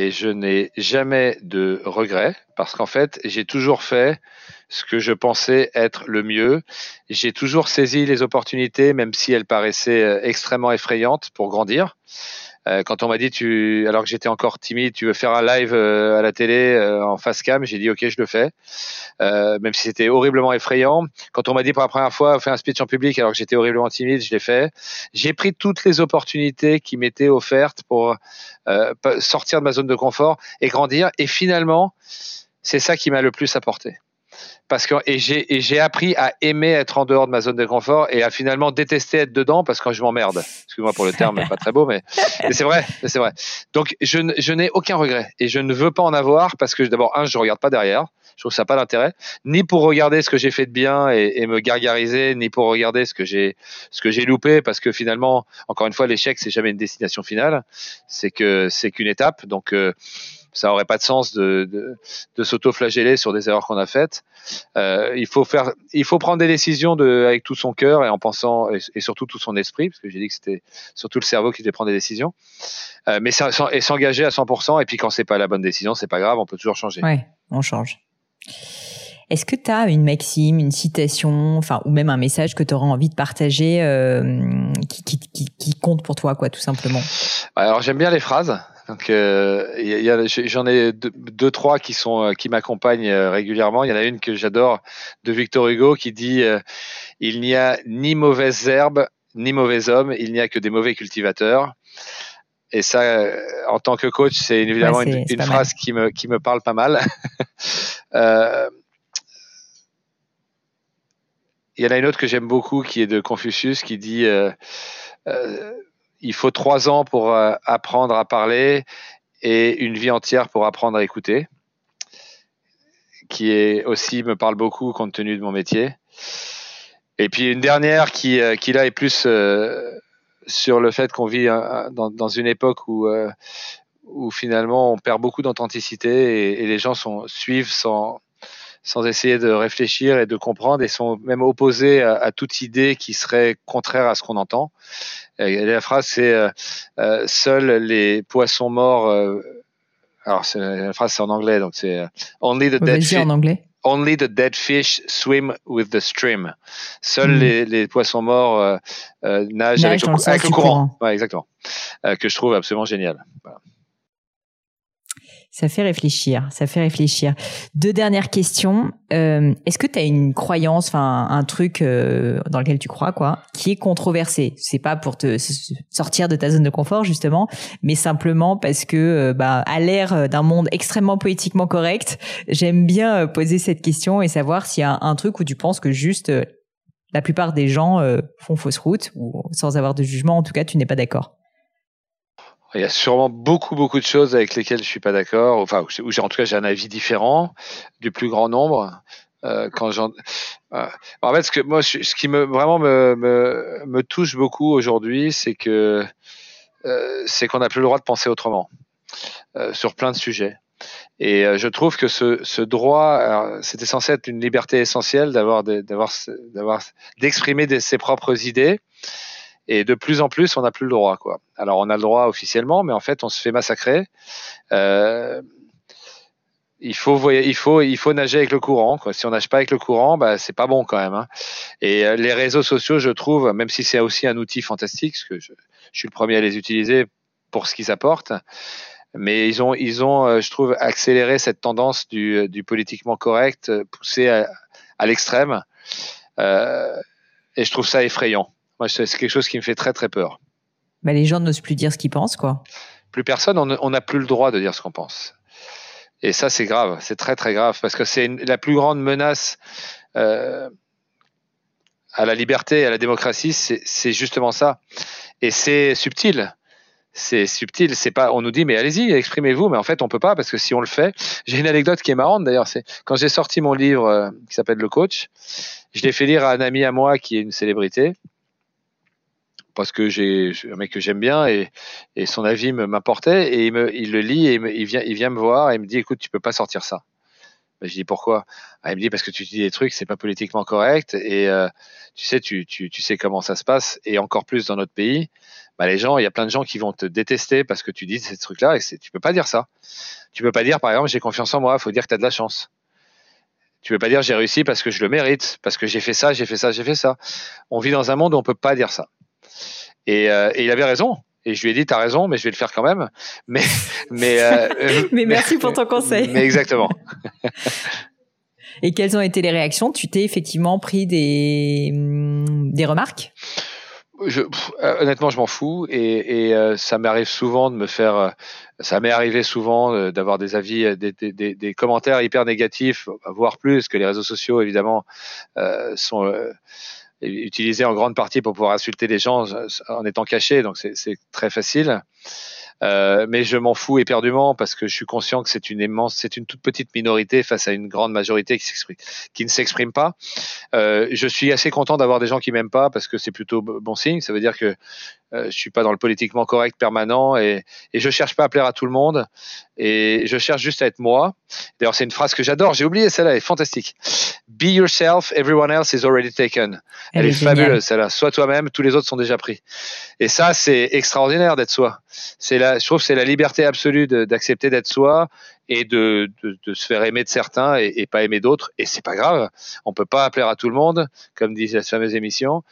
Et je n'ai jamais de regrets parce qu'en fait, j'ai toujours fait ce que je pensais être le mieux. J'ai toujours saisi les opportunités, même si elles paraissaient euh, extrêmement effrayantes pour grandir. Euh, quand on m'a dit, tu, alors que j'étais encore timide, tu veux faire un live euh, à la télé en face cam, j'ai dit ok, je le fais, même si c'était horriblement effrayant. Quand on m'a dit pour la première fois, fais un speech en public, alors que j'étais horriblement timide, je l'ai fait. J'ai pris toutes les opportunités qui m'étaient offertes pour sortir de ma zone de confort et grandir. Et finalement, c'est ça qui m'a le plus apporté parce que et j'ai j'ai appris à aimer être en dehors de ma zone de confort et à finalement détester être dedans parce que je m'emmerde. Excuse-moi pour le terme, pas très beau, mais, c'est vrai, c'est vrai. Donc je, je n'ai aucun regret et je ne veux pas en avoir parce que d'abord un, je regarde pas derrière. Je trouve ça pas d'intérêt, ni pour regarder ce que j'ai fait de bien et, et, me gargariser, ni pour regarder ce que j'ai ce que j'ai loupé, parce que finalement, encore une fois, l'échec c'est jamais une destination finale, c'est que c'est qu'une étape. Donc euh, ça aurait pas de sens de, de, de s'auto-flageller sur des erreurs qu'on a faites. Euh, il faut faire, il faut prendre des décisions de, avec tout son cœur et en pensant et, surtout tout son esprit, parce que j'ai dit que c'était surtout le cerveau qui devait prendre des décisions. Euh, mais ça, et s'engager à 100%. Et puis quand c'est pas la bonne décision, c'est pas grave, on peut toujours changer. Ouais, on change. Est-ce que tu as une maxime, une citation, enfin, ou même un message que tu auras envie de partager euh, qui, qui, qui, qui, compte pour toi, quoi, tout simplement? Alors j'aime bien les phrases. Donc, euh, j'en ai deux, trois qui sont euh, qui m'accompagnent euh, régulièrement. Il y en a une que j'adore de Victor Hugo qui dit il n'y a ni mauvaises herbes ni mauvais hommes, il n'y a que des mauvais cultivateurs. Et ça, en tant que coach, c'est évidemment une, phrase qui me qui me parle pas mal. il y en a une autre que j'aime beaucoup qui est de Confucius qui dit il faut trois ans pour euh, apprendre à parler et une vie entière pour apprendre à écouter, qui est aussi me parle beaucoup compte tenu de mon métier. Et puis une dernière qui, euh, là est plus euh, sur le fait qu'on vit dans, dans, une époque où, finalement on perd beaucoup d'authenticité et, et, les gens suivent sans, sans essayer de réfléchir et de comprendre et sont même opposés à, toute idée qui serait contraire à ce qu'on entend. Et la phrase c'est euh, seuls les poissons morts. alors la phrase c'est en anglais donc c'est only the dead. en anglais. Only the dead fish swim with the stream. Seuls hmm. les, les, poissons morts nagent avec, le, courant. Ouais, exactement. que je trouve absolument génial. Voilà. Ça fait réfléchir, ça fait réfléchir. Deux dernières questions. Euh, est-ce que tu as une croyance, enfin un truc euh, dans lequel tu crois, quoi, qui est controversé? C'est pas pour te sortir de ta zone de confort justement, mais simplement parce que, euh, bah, à l'ère d'un monde extrêmement politiquement correct, j'aime bien poser cette question et savoir s'il y a un, truc où tu penses que juste la plupart des gens font fausse route ou sans avoir de jugement, en tout cas, tu n'es pas d'accord. Il y a sûrement beaucoup, beaucoup de choses avec lesquelles je suis pas d'accord, enfin, où en tout cas, j'ai un avis différent du plus grand nombre. Euh, quand j'en, euh, en fait, ce que moi, ce qui me vraiment me, me, me touche beaucoup aujourd'hui, c'est que euh, c'est qu'on n'a plus le droit de penser autrement euh, sur plein de sujets. Et euh, je trouve que ce, ce droit, c'était censé être une liberté essentielle d'avoir, d'avoir, d'avoir, d'exprimer ses propres idées. Et de plus en plus, on n'a plus le droit. Quoi. Alors, on a le droit officiellement, mais en fait, on se fait massacrer. Euh, il faut, il faut, il faut nager avec le courant. Quoi. Si on nage pas avec le courant, bah, c'est pas bon quand même. Hein. Et euh, les réseaux sociaux, je trouve, même si c'est aussi un outil fantastique, parce que je, suis le premier à les utiliser pour ce qu'ils apportent, mais ils ont, ils ont, euh, je trouve, accéléré cette tendance du, du politiquement correct, poussé à, à l'extrême. Euh, et je trouve ça effrayant. Moi, c'est quelque chose qui me fait très très peur. Bah, les gens n'osent plus dire ce qu'ils pensent, quoi. Plus personne, on n'a plus le droit de dire ce qu'on pense. Et ça, c'est grave, c'est très très grave, parce que c'est la plus grande menace euh, à la liberté et à la démocratie, c'est justement ça. Et c'est subtil. C'est subtil, c'est pas. On nous dit mais allez-y, exprimez-vous, mais en fait on peut pas parce que si on le fait, j'ai une anecdote qui est marrante d'ailleurs. C'est quand j'ai sorti mon livre euh, qui s'appelle Le Coach, je l'ai fait lire à un ami à moi qui est une célébrité parce que j'ai un mec que j'aime bien et, son avis m'importait et il, me, il le lit et il, vient, me voir et il me dit écoute tu peux pas sortir ça. Ben, je dis pourquoi? Ah, Il me dit parce que tu dis des trucs c'est pas politiquement correct et euh, tu sais tu, sais comment ça se passe et encore plus dans notre pays. Bah, les gens, il y a plein de gens qui vont te détester parce que tu dis ces trucs-là et tu peux pas dire ça. Tu peux pas dire par exemple j'ai confiance en moi, il faut dire que tu as de la chance. Tu peux pas dire j'ai réussi parce que je le mérite, parce que j'ai fait ça, j'ai fait ça, j'ai fait ça. On vit dans un monde où on peut pas dire ça. Euh, et, il avait raison. Et je lui ai dit, t'as raison, mais je vais le faire quand même. Mais, mais, euh, mais merci pour ton conseil. Mais exactement. et quelles ont été les réactions? Tu t'es effectivement pris des, mm, des remarques? Je, euh, honnêtement, je m'en fous et, et ça m'arrive souvent de me faire. ça m'est arrivé souvent d'avoir des avis, des, des, des, commentaires hyper négatifs, voire plus que les réseaux sociaux évidemment sont utilisé en grande partie pour pouvoir insulter les gens en étant caché, donc c'est très facile. Euh, mais je m'en fous éperdument parce que je suis conscient que c'est une immense, c'est une toute petite minorité face à une grande majorité qui, qui ne s'exprime pas. Euh, je suis assez content d'avoir des gens qui m'aiment pas parce que c'est plutôt bon signe. Ça veut dire que euh, je suis pas dans le politiquement correct permanent et, et je cherche pas à plaire à tout le monde et je cherche juste à être moi. D'ailleurs, c'est une phrase que j'adore. J'ai oublié celle-là, elle est fantastique. Be yourself, everyone else is already taken. Elle, est, fabuleuse celle-là. Sois toi-même, tous les autres sont déjà pris. Et ça, c'est extraordinaire d'être soi. C'est la, je trouve, c'est la liberté absolue d'accepter d'être soi et de, se faire aimer de certains et, pas aimer d'autres. Et c'est pas grave. On peut pas plaire à tout le monde, comme dit la fameuse émission.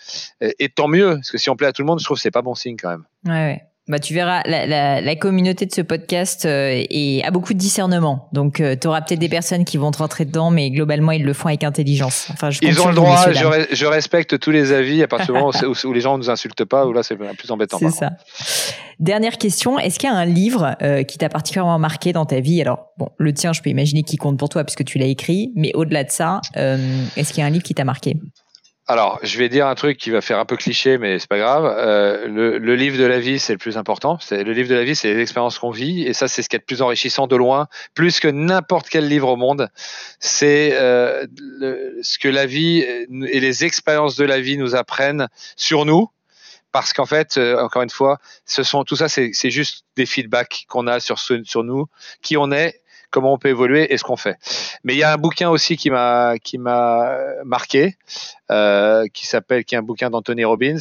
Et, tant mieux, parce que si on plaît à tout le monde, je trouve que c'est pas bon signe quand même. Bah, tu verras, la, la, la, communauté de ce podcast euh, est, a beaucoup de discernement. Donc, euh, tu auras peut-être des personnes qui vont te rentrer dedans, mais globalement, ils le font avec intelligence. Enfin, je ils ont le droit, je, je, respecte tous les avis à partir du moment où, les gens ne nous insultent pas, ou là, c'est plus embêtant. C'est ça. Dernière question, est-ce qu'il y a un livre euh, qui t'a particulièrement marqué dans ta vie? Alors, bon, le tien, je peux imaginer qu'il compte pour toi puisque tu l'as écrit, mais au-delà de ça, est-ce qu'il y a un livre qui t'a marqué? Alors, je vais dire un truc qui va faire un peu cliché, mais c'est pas grave. Euh, le, le, livre de la vie, c'est le plus important. C'est le livre de la vie, c'est les expériences qu'on vit, et ça, c'est ce qui est le plus enrichissant de loin, plus que n'importe quel livre au monde. C'est euh, ce que la vie et les expériences de la vie nous apprennent sur nous, parce qu'en fait, euh, encore une fois, ce sont tout ça, c'est juste des feedbacks qu'on a sur sur nous, qui on est, comment on peut évoluer et ce qu'on fait. Mais il y a un bouquin aussi qui m'a qui m'a marqué, euh, qui s'appelle, qui est un bouquin d'Anthony Robbins,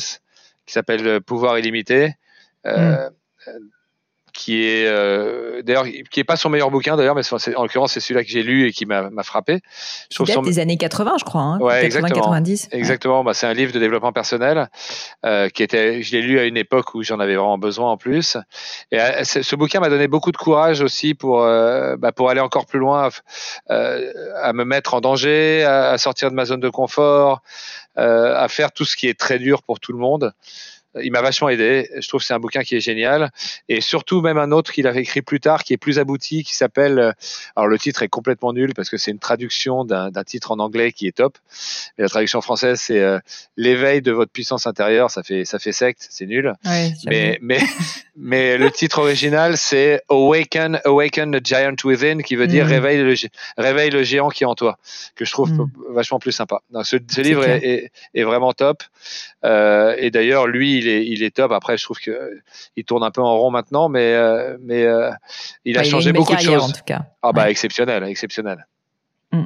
qui s'appelle Pouvoir illimité. Euh, mm qui est euh, d'ailleurs qui est pas son meilleur bouquin d'ailleurs, mais en l'occurrence c'est celui-là que j'ai lu et qui m'a frappé. Je trouve des années 80, je crois. Hein, ouais, exactement. 90. Exactement. Bah, c'est un livre de développement personnel euh, qui était, je l'ai lu à une époque où j'en avais vraiment besoin en plus. Et euh, ce bouquin m'a donné beaucoup de courage aussi pour euh, bah, pour aller encore plus loin, euh, à me mettre en danger, à, à, sortir de ma zone de confort, à faire tout ce qui est très dur pour tout le monde il m'a vachement aidé. Je trouve que c'est un bouquin qui est génial. Et surtout, même un autre qu'il avait écrit plus tard, qui est plus abouti, qui s'appelle. Euh, alors, le titre est complètement nul parce que c'est une traduction d'un titre en anglais qui est top. Mais la traduction française, c'est euh, l'éveil de votre puissance intérieure. Ça fait, ça fait secte, c'est nul. mais, mais, mais le titre original, c'est Awaken, Awaken the Giant Within, qui veut dire mm. réveille, le, réveille le géant qui est en toi, que je trouve mm. vachement plus sympa. Donc, ce, ce livre est, est, est, vraiment top. Euh, et d'ailleurs, lui, il est, il est top. Après, je trouve que il tourne un peu en rond maintenant, mais, euh, mais euh, il a changé beaucoup de choses. En tout cas. Ah bah exceptionnel, exceptionnel. Mm.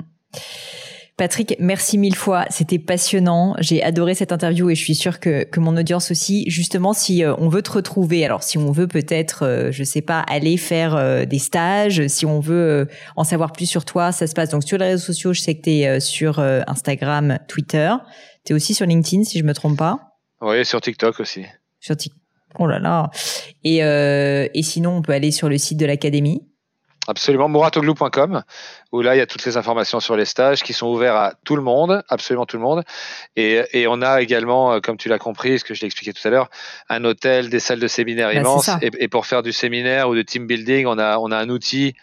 Patrick, merci mille fois. C'était passionnant. J'ai adoré cette interview et je suis sûre que, que mon audience aussi. Justement, si on veut te retrouver, alors si on veut peut-être, je sais pas, aller faire des stages, si on veut en savoir plus sur toi, ça se passe donc sur les réseaux sociaux. Je sais que tu es sur Instagram, Twitter. Tu es aussi sur LinkedIn, si je me trompe pas. Oui, sur TikTok aussi. Sur TikTok. Oh là là. Et, euh, et sinon, on peut aller sur le site de l'académie. Absolument, mouratoglou.com, où là, il y a toutes les informations sur les stages qui sont ouverts à tout le monde, absolument tout le monde. Et, et on a également, euh, comme tu l'as compris, ce que je l'ai expliqué tout à l'heure, un hôtel, des salles de séminaire bah, immenses. Et, et, pour faire du séminaire ou de team building, on a, on a un outil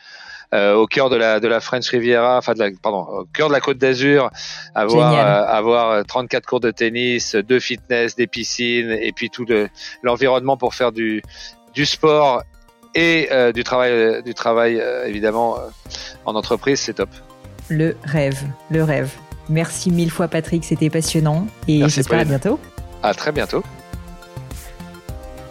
au cœur de la de la French Riviera, enfin de la, pardon, au cœur de la Côte d'Azur, avoir euh, avoir 34 cours de tennis, deux fitness, des piscines et puis tout l'environnement pour faire du du sport et euh, du travail du travail évidemment en entreprise, c'est top. Le rêve, le rêve. Merci mille fois Patrick, c'était passionnant et j'espère à bientôt. À très bientôt.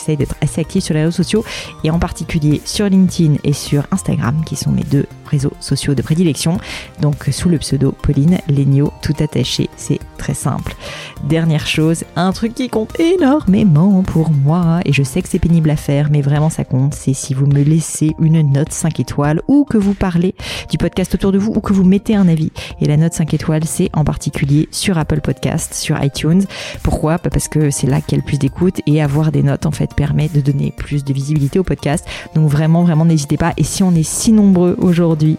j'essaye d'être assez active sur les réseaux sociaux et en particulier sur LinkedIn et sur Instagram qui sont mes deux réseaux sociaux de prédilection. Donc sous le pseudo Pauline Legno, tout attaché, c'est très simple. Dernière chose, un truc qui compte énormément pour moi, et je sais que c'est pénible à faire, mais vraiment ça compte, c'est si vous me laissez une note 5 étoiles, ou que vous parlez du podcast autour de vous, ou que vous mettez un avis. Et la note 5 étoiles, c'est en particulier sur Apple Podcast, sur iTunes. Pourquoi? Bah, Parce que c'est là qu'il y a le plus d'écoute, et avoir des notes en fait permet de donner plus de visibilité au podcast. Donc vraiment, vraiment, n'hésitez pas. Et si on est si nombreux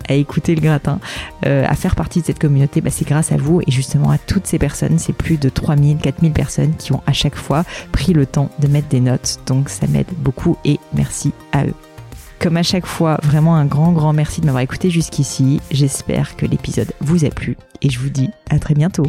à écouter le gratin, euh, à faire partie de cette communauté, bah, c'est grâce à vous et justement à toutes ces personnes. C'est plus de 3000, 4000 personnes qui ont à chaque fois pris le temps de mettre des notes. Donc ça m'aide beaucoup et merci à eux. Comme à chaque fois, vraiment un grand, grand merci de m'avoir écouté jusqu'ici. J'espère que l'épisode vous a plu et je vous dis à très bientôt.